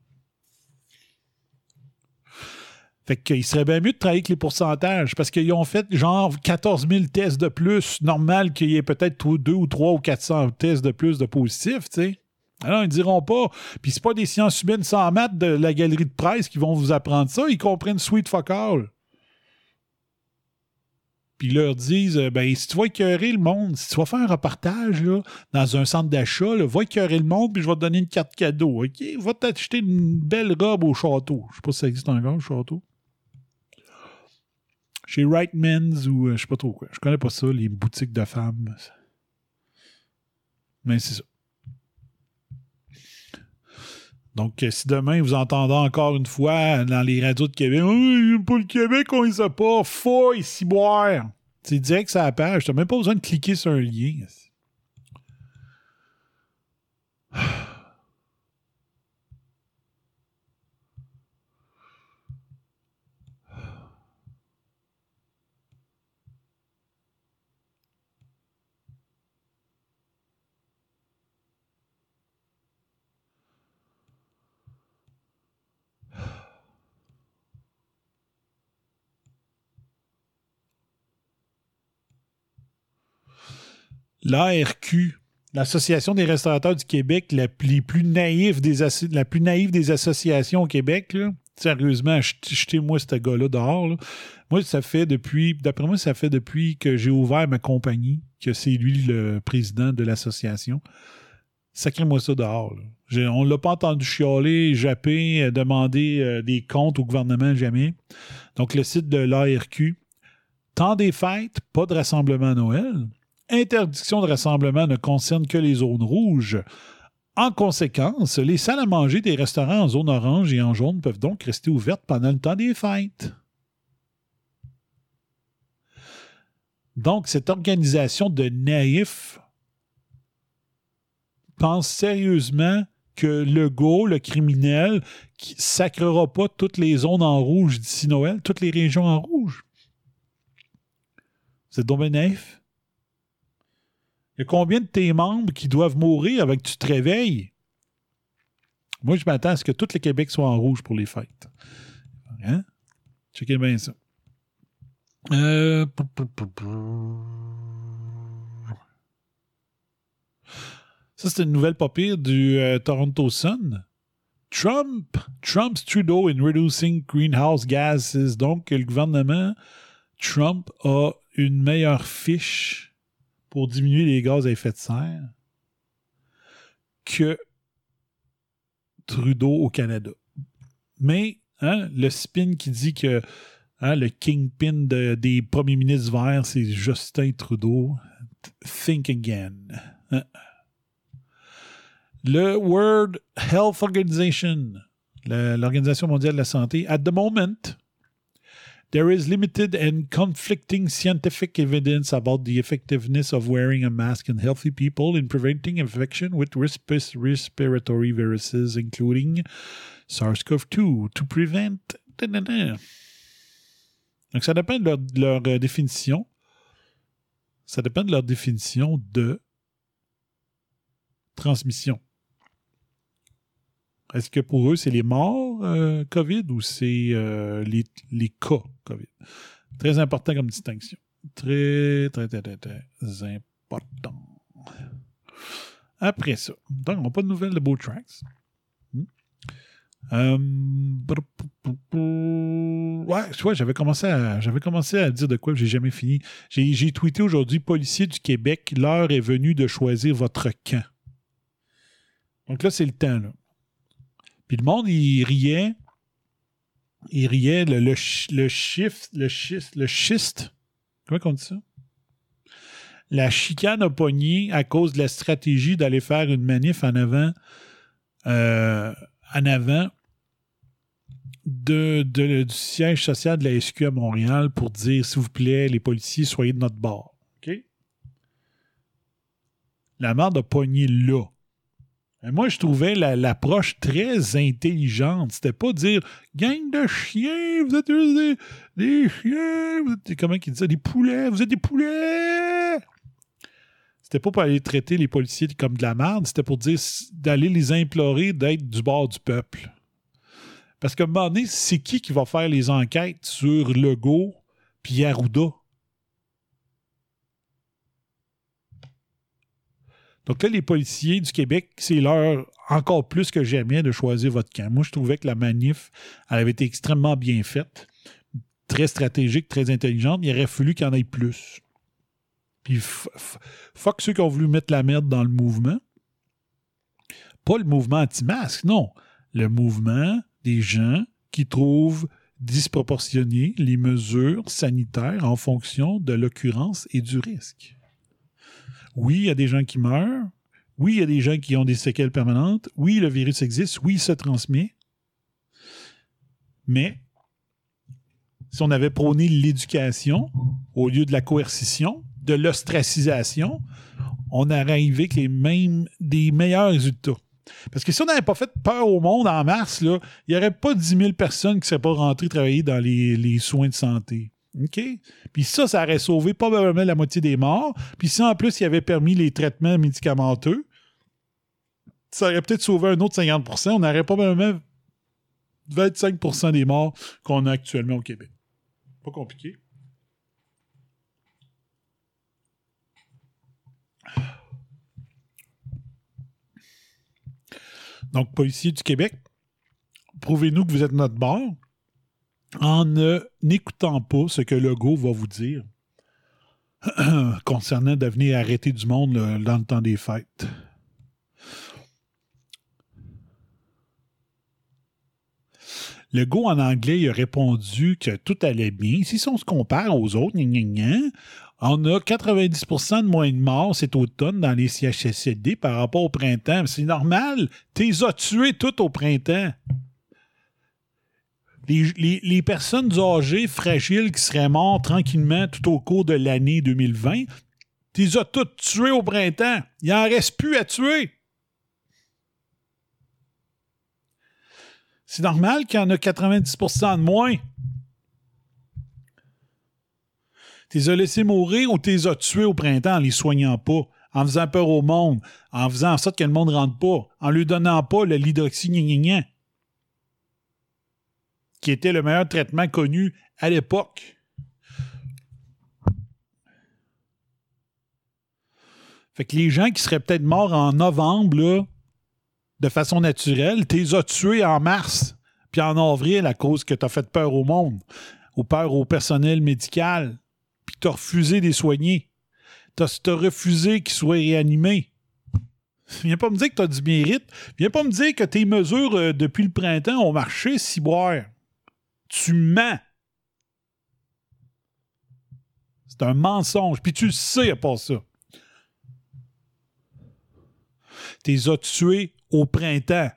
Fait qu'il serait bien mieux de travailler avec les pourcentages parce qu'ils ont fait genre 14 000 tests de plus. Normal qu'il y ait peut-être 2 ou 3 ou 400 tests de plus de positifs. Alors, ils ne diront pas. Puis c'est pas des sciences humaines sans maths de la galerie de presse qui vont vous apprendre ça. Ils comprennent sweet fuck all. Puis ils leur disent euh, ben, si tu vas écœurer le monde, si tu vas faire un reportage là, dans un centre d'achat, va écœurer le monde, puis je vais te donner une carte cadeau. OK? Va t'acheter une belle robe au château. Je sais pas si ça existe encore, le château. Chez Right Men's ou euh, je sais pas trop quoi. Je connais pas ça, les boutiques de femmes. Mais c'est ça. Donc, euh, si demain vous entendez encore une fois dans les radios de Québec, oh, pas le Québec, on ne sait pas, faut ici boire. C'est direct sur la page. Tu n'as même pas besoin de cliquer sur un lien. L'ARQ, l'Association des restaurateurs du Québec, la, plus naïve des, associations au Québec, sérieusement, jet- jetez-moi ce gars-là dehors. Moi, ça fait depuis, d'après moi, ça fait depuis que j'ai ouvert ma compagnie que c'est lui le président de l'association. Sacrez-moi ça dehors. on l'a pas entendu chialer, japper, euh, demander euh, des comptes au gouvernement, jamais. Donc, le site de l'ARQ. Temps des fêtes, pas de rassemblement à Noël. Interdiction de rassemblement ne concerne que les zones rouges. En conséquence, les salles à manger des restaurants en zone orange et en jaune peuvent donc rester ouvertes pendant le temps des fêtes. Donc, cette organisation de naïfs pense sérieusement que Legault, le criminel, qui sacrera pas toutes les zones en rouge d'ici Noël, toutes les régions en rouge. C'est donc naïf. Il y a combien de tes membres qui doivent mourir avec que tu te réveilles? Moi, je m'attends à ce que tout le Québec soit en rouge pour les fêtes. Hein? Checkez bien ça. Euh. Ça, c'est une nouvelle pas pire du euh, Toronto Sun. Trump, Trump's Trudeau in reducing greenhouse gases. Donc, le gouvernement Trump a une meilleure fiche pour diminuer les gaz à effet de serre que Trudeau au Canada. Mais hein, le spin qui dit que hein, le kingpin de- des premiers ministres verts, c'est Justin Trudeau, think again. Hein. Le World Health Organization, l'Organisation mondiale de la santé, at the moment, there is limited and conflicting scientific evidence about the effectiveness of wearing a mask in healthy people in preventing infection with resp- respiratory viruses, including SARS-CoV-2, to prevent. Donc, ça dépend de leur, euh, définition. Ça dépend de leur définition de transmission. Est-ce que pour eux, c'est les morts euh, COVID ou c'est euh, les, les cas COVID? Très important comme distinction. Très, très, très, très, très important. Après ça, donc, on n'a pas de nouvelles de Beau Tracks. Hmm. Pou. ouais, tu vois, j'avais commencé à, commencé à dire de quoi, j'ai jamais fini. J'ai, j'ai tweeté aujourd'hui, policiers du Québec, l'heure est venue de choisir votre camp. Donc là, c'est le temps, là. Puis le monde, il riait. Il riait, le, le, le shift, le schiste, le schiste. Comment on dit ça? La chicane a pogné à cause de la stratégie d'aller faire une manif en avant, euh, en avant de- du siège social de la SQ à Montréal pour dire, s'il vous plaît, les policiers, soyez de notre bord. OK? La merde a pogné là. Mais moi, je trouvais la- l'approche très intelligente. C'était pas dire gang de chiens, vous êtes des, des chiens, vous êtes, comment qu'il dit ça, des poulets, vous êtes des poulets. C'était pas pour aller traiter les policiers comme de la merde, c'était pour dire d'aller les implorer d'être du bord du peuple. Parce qu'à un moment donné, c'est qui qui va faire les enquêtes sur Legault puis Arruda? Donc là, les policiers du Québec, c'est l'heure encore plus que jamais de choisir votre camp. Moi, je trouvais que la manif, elle avait été extrêmement bien faite, très stratégique, très intelligente. Il aurait fallu qu'il y en ait plus. Puis, fuck ceux qui ont voulu mettre la merde dans le mouvement. Pas le mouvement anti-masque, non. Le mouvement des gens qui trouvent disproportionnées les mesures sanitaires en fonction de l'occurrence et du risque. Oui, il y a des gens qui meurent. Oui, il y a des gens qui ont des séquelles permanentes. Oui, le virus existe. Oui, il se transmet. Mais si on avait prôné l'éducation au lieu de la coercition, de l'ostracisation, on aurait arrivé avec les mêmes, des meilleurs résultats. Parce que si on n'avait pas fait peur au monde en mars, il n'y aurait pas 10 000 personnes qui ne seraient pas rentrées travailler dans les soins de santé. OK? Puis ça, ça aurait sauvé probablement la moitié des morts. Puis si en plus, il avait permis les traitements médicamenteux, ça aurait peut-être sauvé un autre 50% On aurait probablement 25% des morts qu'on a actuellement au Québec. Pas compliqué. Donc, policiers du Québec, prouvez-nous que vous êtes notre bord en n'écoutant pas ce que Legault va vous dire concernant de venir arrêter du monde dans le temps des fêtes. Legault, en anglais, a répondu que tout allait bien. Si on se compare aux autres, on a 90% de moins de morts cet automne dans les CHSLD par rapport au printemps. C'est normal. T'es as tués tout au printemps. Les, les- les personnes âgées, fragiles, qui seraient mortes tranquillement tout au cours de l'année 2020, t'es as toutes tuées au printemps. Il en reste plus à tuer. C'est normal qu'il y en a 90% de moins. T'es as laissé mourir ou t'es as tués au printemps en les soignant pas, en faisant peur au monde, en faisant en sorte que le monde rentre pas, en lui donnant pas le qui était le meilleur traitement connu à l'époque. Fait que les gens qui seraient peut-être morts en novembre, de façon naturelle, t'es as tués en mars, puis en avril à cause que t'as fait peur au monde, ou peur au personnel médical, puis t'as refusé de les soigner. T'as t'as refusé qu'ils soient réanimés. Viens pas me dire que t'as du mérite. Viens pas me dire que tes mesures euh, depuis le printemps ont marché, ciboire. Tu mens. C'est un mensonge. Puis tu le sais part ça. T'es as tués au printemps.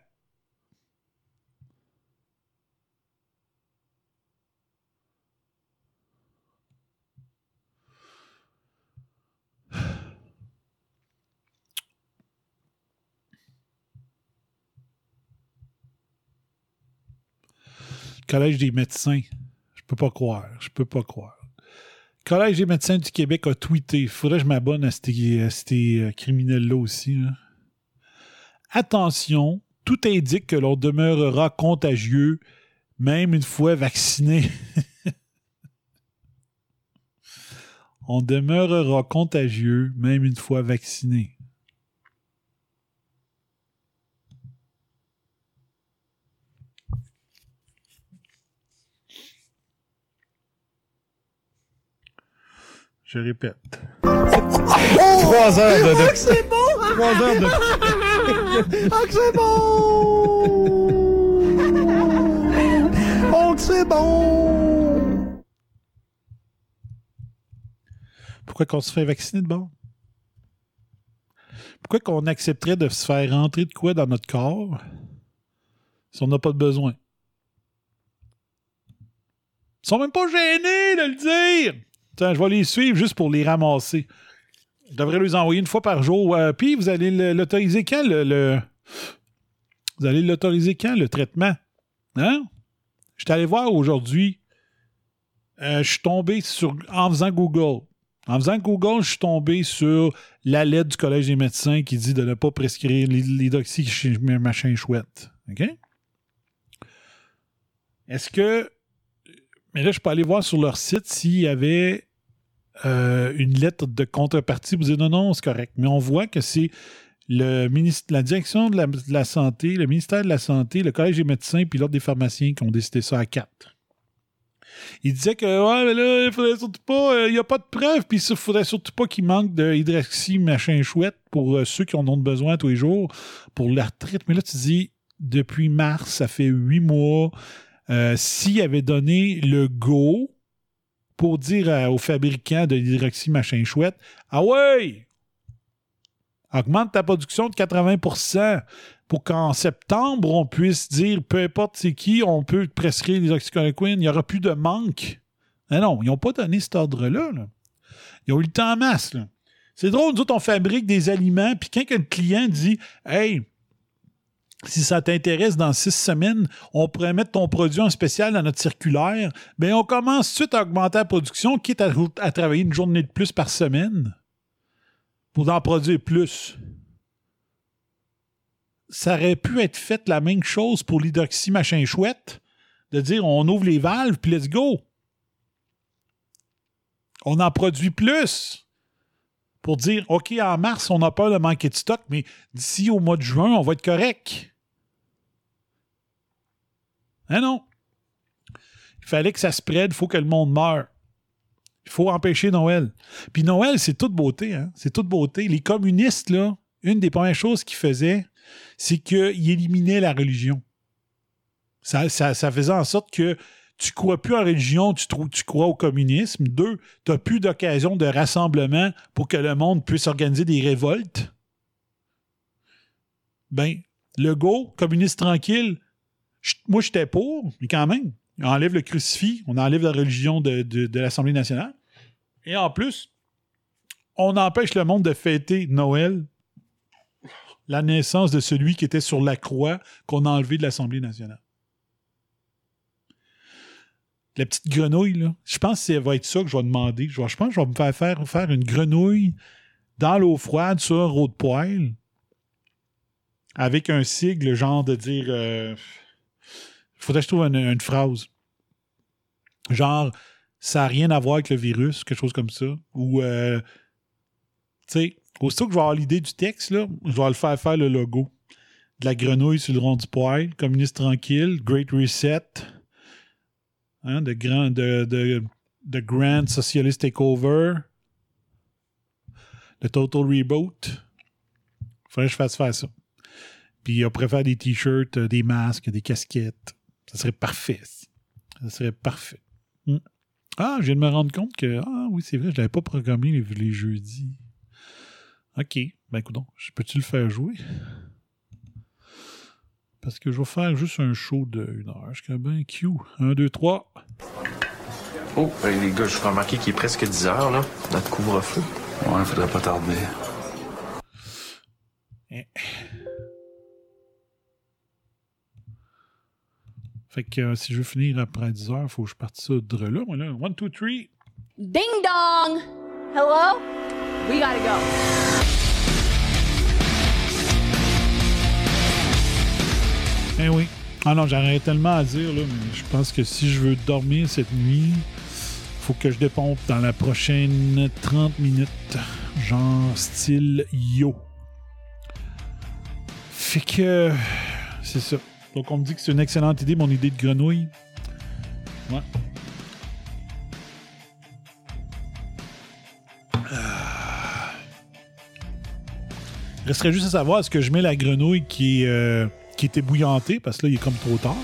Collège des médecins. Je peux pas croire. Je peux pas croire. Collège des médecins du Québec a tweeté. Il faudrait que je m'abonne à ces, euh, criminels-là aussi. Attention, tout indique que l'on demeurera contagieux même une fois vacciné. On demeurera contagieux même une fois vacciné. Je répète. Trois heures de. de... c'est bon! Trois heures de. Ah, que c'est bon! Oh, que c'est bon! Pourquoi qu'on se fait vacciner de bord? Pourquoi qu'on accepterait de se faire rentrer de quoi dans notre corps si on n'a pas de besoin? Ils sont même pas gênés de le dire! Tiens, je vais les suivre juste pour les ramasser. Je devrais les envoyer une fois par jour. Euh, Puis vous allez le- l'autoriser quand le, Vous allez l'autoriser quand le traitement? Hein? Je suis allé voir aujourd'hui. Euh, je suis tombé sur. En faisant Google. En faisant Google, je suis tombé sur la lettre du Collège des médecins qui dit de ne pas prescrire l'hyd- l'hydroxy machin chouette. OK? Est-ce que. Mais là, je peux aller voir sur leur site s'il y avait euh, une lettre de contrepartie pour dire non, non, c'est correct. Mais on voit que c'est le ministre, la direction de la, santé, le ministère de la santé, le Collège des médecins puis l'Ordre des pharmaciens qui ont décidé ça à quatre. Il disait que ouais, mais là, il faudrait surtout pas, euh, il n'y a pas de preuves, puis il faudrait surtout pas qu'il manque de machin chouette pour euh, ceux qui en ont besoin tous les jours pour la retraite. Mais là, tu dis, depuis mars, ça fait huit mois, euh, s'il avait donné le go pour dire aux fabricants de l'hydroxy machin chouette, ah ouais, augmente ta production de 80% pour qu'en septembre, on puisse dire, peu importe c'est qui, on peut prescrire l'hydroxychloroquine, il n'y aura plus de manque. Mais non, ils n'ont pas donné cet ordre-là. là. Ils ont eu le temps en masse. C'est drôle, nous autres, on fabrique des aliments, puis quand un client dit Hey, si ça t'intéresse, dans six semaines, on pourrait mettre ton produit en spécial dans notre circulaire, bien, on commence tout de suite à augmenter la production, quitte à, à travailler une journée de plus par semaine pour en produire plus ça aurait pu être fait la même chose pour l'hydroxy machin chouette, de dire on ouvre les valves, puis let's go. On en produit plus. Pour dire, OK, en mars, on a peur de manquer de stock, mais d'ici au mois de juin, on va être correct. Ah non? Il fallait que ça spread, il faut que le monde meure. Il faut empêcher Noël. Puis Noël, c'est toute beauté, hein? C'est toute beauté. Les communistes, une des premières choses qu'ils faisaient, c'est qu'ils éliminaient la religion. Ça, ça, faisait en sorte que tu crois plus en religion, tu, tu crois au communisme. Deux, tu n'as plus d'occasion de rassemblement pour que le monde puisse organiser des révoltes. Ben, le go, communiste tranquille, moi j'étais pour, mais quand même, on enlève le crucifix, on enlève la religion de, l'Assemblée nationale. Et en plus, on empêche le monde de fêter Noël, la naissance de celui qui était sur la croix qu'on a enlevé de l'Assemblée nationale. La petite grenouille. Je pense que ça va être ça que je vais demander. Je, pense que je vais me faire faire, une grenouille dans l'eau froide sur un rot de poêle avec un sigle, genre de dire. euh, faudrait que je trouve une, phrase. Genre, ça n'a rien à voir avec le virus, quelque chose comme ça. Ou, euh, tu sais, aussitôt que je vais avoir l'idée du texte, là, je vais le faire faire le logo. De la grenouille sur le rond du poêle, communiste tranquille, Great Reset, hein, de, grand, de, de, Grand Socialist Takeover, de Total Reboot. Faudrait que je fasse faire ça. Puis après faire des t-shirts, euh, des masques, des casquettes. Ça serait parfait. Ça serait parfait. Hmm. Ah, je viens de me rendre compte que. Ah oui, c'est vrai, je l'avais pas programmé les, les jeudis. OK. Ben écoute, je peux-tu le faire jouer? Parce que je vais faire juste un show de une heure. Je suis bien Q. Un, deux, trois. Oh, ben, les gars, je vous remarqué qu'il est presque 10 heures, là, notre couvre-feu. Ouais, faudrait pas tarder. Eh. Fait que euh, si je veux finir après 10 heures, faut que je parte ça de là. Moi, là. One, two, three. Ding dong! Hello? We gotta go. Eh oui. Ah non, j'arrête tellement à dire, là, mais je pense que si je veux dormir cette nuit, faut que je dépompe dans la prochaine 30 minutes. Genre style yo. Fait que. C'est ça. Donc on me dit que c'est une excellente idée, mon idée de grenouille. Ouais. Ah. Il resterait juste à savoir est-ce que je mets la grenouille qui est, euh, qui parce que là, il est comme trop tard?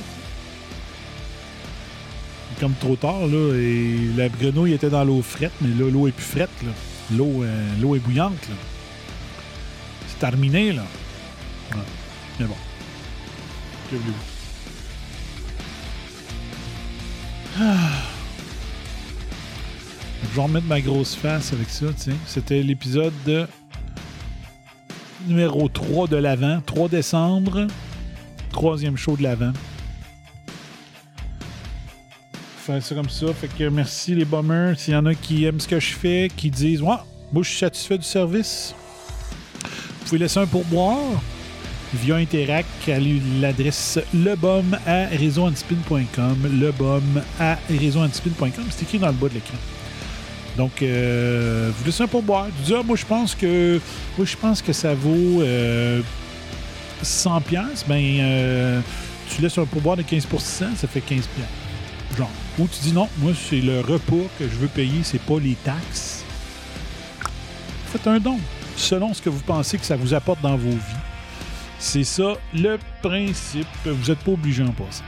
Il est comme trop tard, là, et la grenouille était dans l'eau frette, mais là, l'eau est plus frette, là. L'eau, euh, est bouillante, là. C'est terminé, là. Mais bon. Ah. Je vais remettre ma grosse face avec ça. C'était l'épisode de numéro 3 de l'Avent, 3 décembre, troisième show de l'Avent. Faire ça comme ça. Fait que merci les bombers. S'il y en a qui aiment ce que je fais, qui disent Ouais, moi je suis satisfait du service. Vous pouvez laisser un pourboire via Interac à l'adresse lebom à réseauantispin.com. Lebom à réseauantispin.com. C'est écrit dans le bas de l'écran. Donc, euh, vous laissez un pourboire. Vous ah, moi, je pense que, je pense que ça vaut euh, 100 pièces. Ben, euh, tu laisses un pourboire de 15% ça fait 15 pièces. Genre. Ou tu dis, non, moi, c'est le repas que je veux payer, c'est pas les taxes. Faites un don, selon ce que vous pensez que ça vous apporte dans vos vies. C'est ça le principe. Vous n'êtes pas obligé en passant.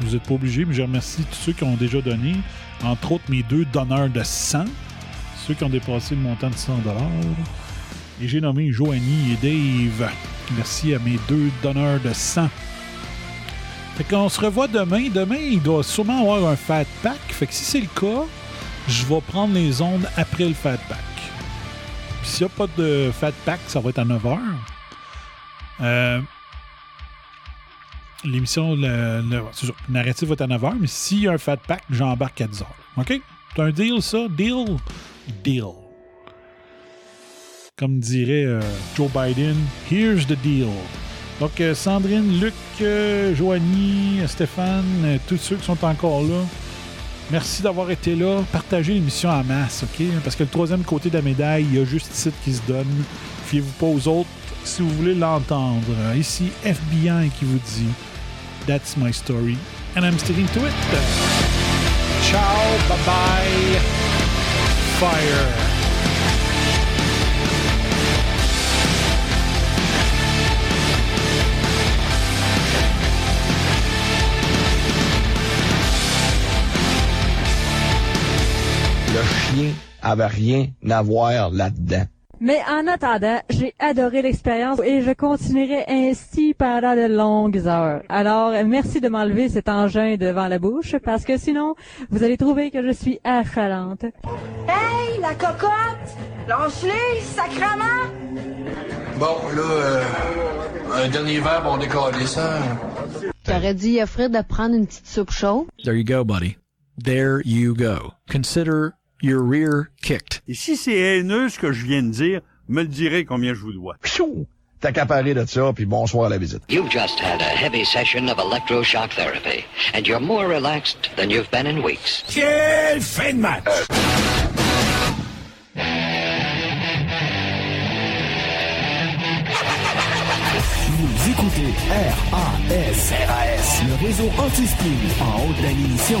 Vous n'êtes pas obligé, mais je remercie tous ceux qui ont déjà donné, entre autres mes deux donneurs de 100, ceux qui ont dépassé le montant de 100 Et j'ai nommé Joanie et Dave. Merci à mes deux donneurs de 100. Fait qu'on se revoit demain. Demain, il doit sûrement avoir un Fat Pack. Fait que si c'est le cas, je vais prendre les ondes après le Fat Pack. Puis s'il n'y a pas de Fat Pack, ça va être à 9h. Euh, L'émission, le, le, c'est va être à 9h, mais s'il y a un Fat Pack, j'embarque à 10h. OK? C'est un deal, ça? Deal? Deal. Comme dirait euh, Joe Biden, here's the deal. Donc, euh, Sandrine, Luc, Joanie, Stéphane, tous ceux qui sont encore là, merci d'avoir été là. Partagez l'émission en masse, OK? Parce que le troisième côté de la médaille, il y a juste ici qui se donne. Fiez-vous pas aux autres si vous voulez l'entendre. Ici, FBI qui vous dit That's my story, and I'm sticking to it. Ciao, bye bye, fire. Le chien avait rien à voir là-dedans. Mais en attendant, j'ai adoré l'expérience et je continuerai ainsi pendant de longues heures. Alors, merci de m'enlever cet engin devant la bouche parce que sinon, vous allez trouver que je suis affalante. Hey, la cocotte! Lâche-les, sacrement! Bon, là, euh, un dernier verre, on décolle ça. T'aurais dit à Fred de prendre une petite soupe chaude? There you go, buddy. There you go. Consider your rear kicked. Et si c'est haineux ce que je viens de dire, me le direz combien je vous dois. Pfiou! T'as accaparé de ça, puis bonsoir à la visite. You've just had a heavy session of electroshock therapy, and you're more relaxed than you've been in weeks. Quelle fin de match! Vous écoutez RAS, RAS, le réseau anti-spin en haute définition.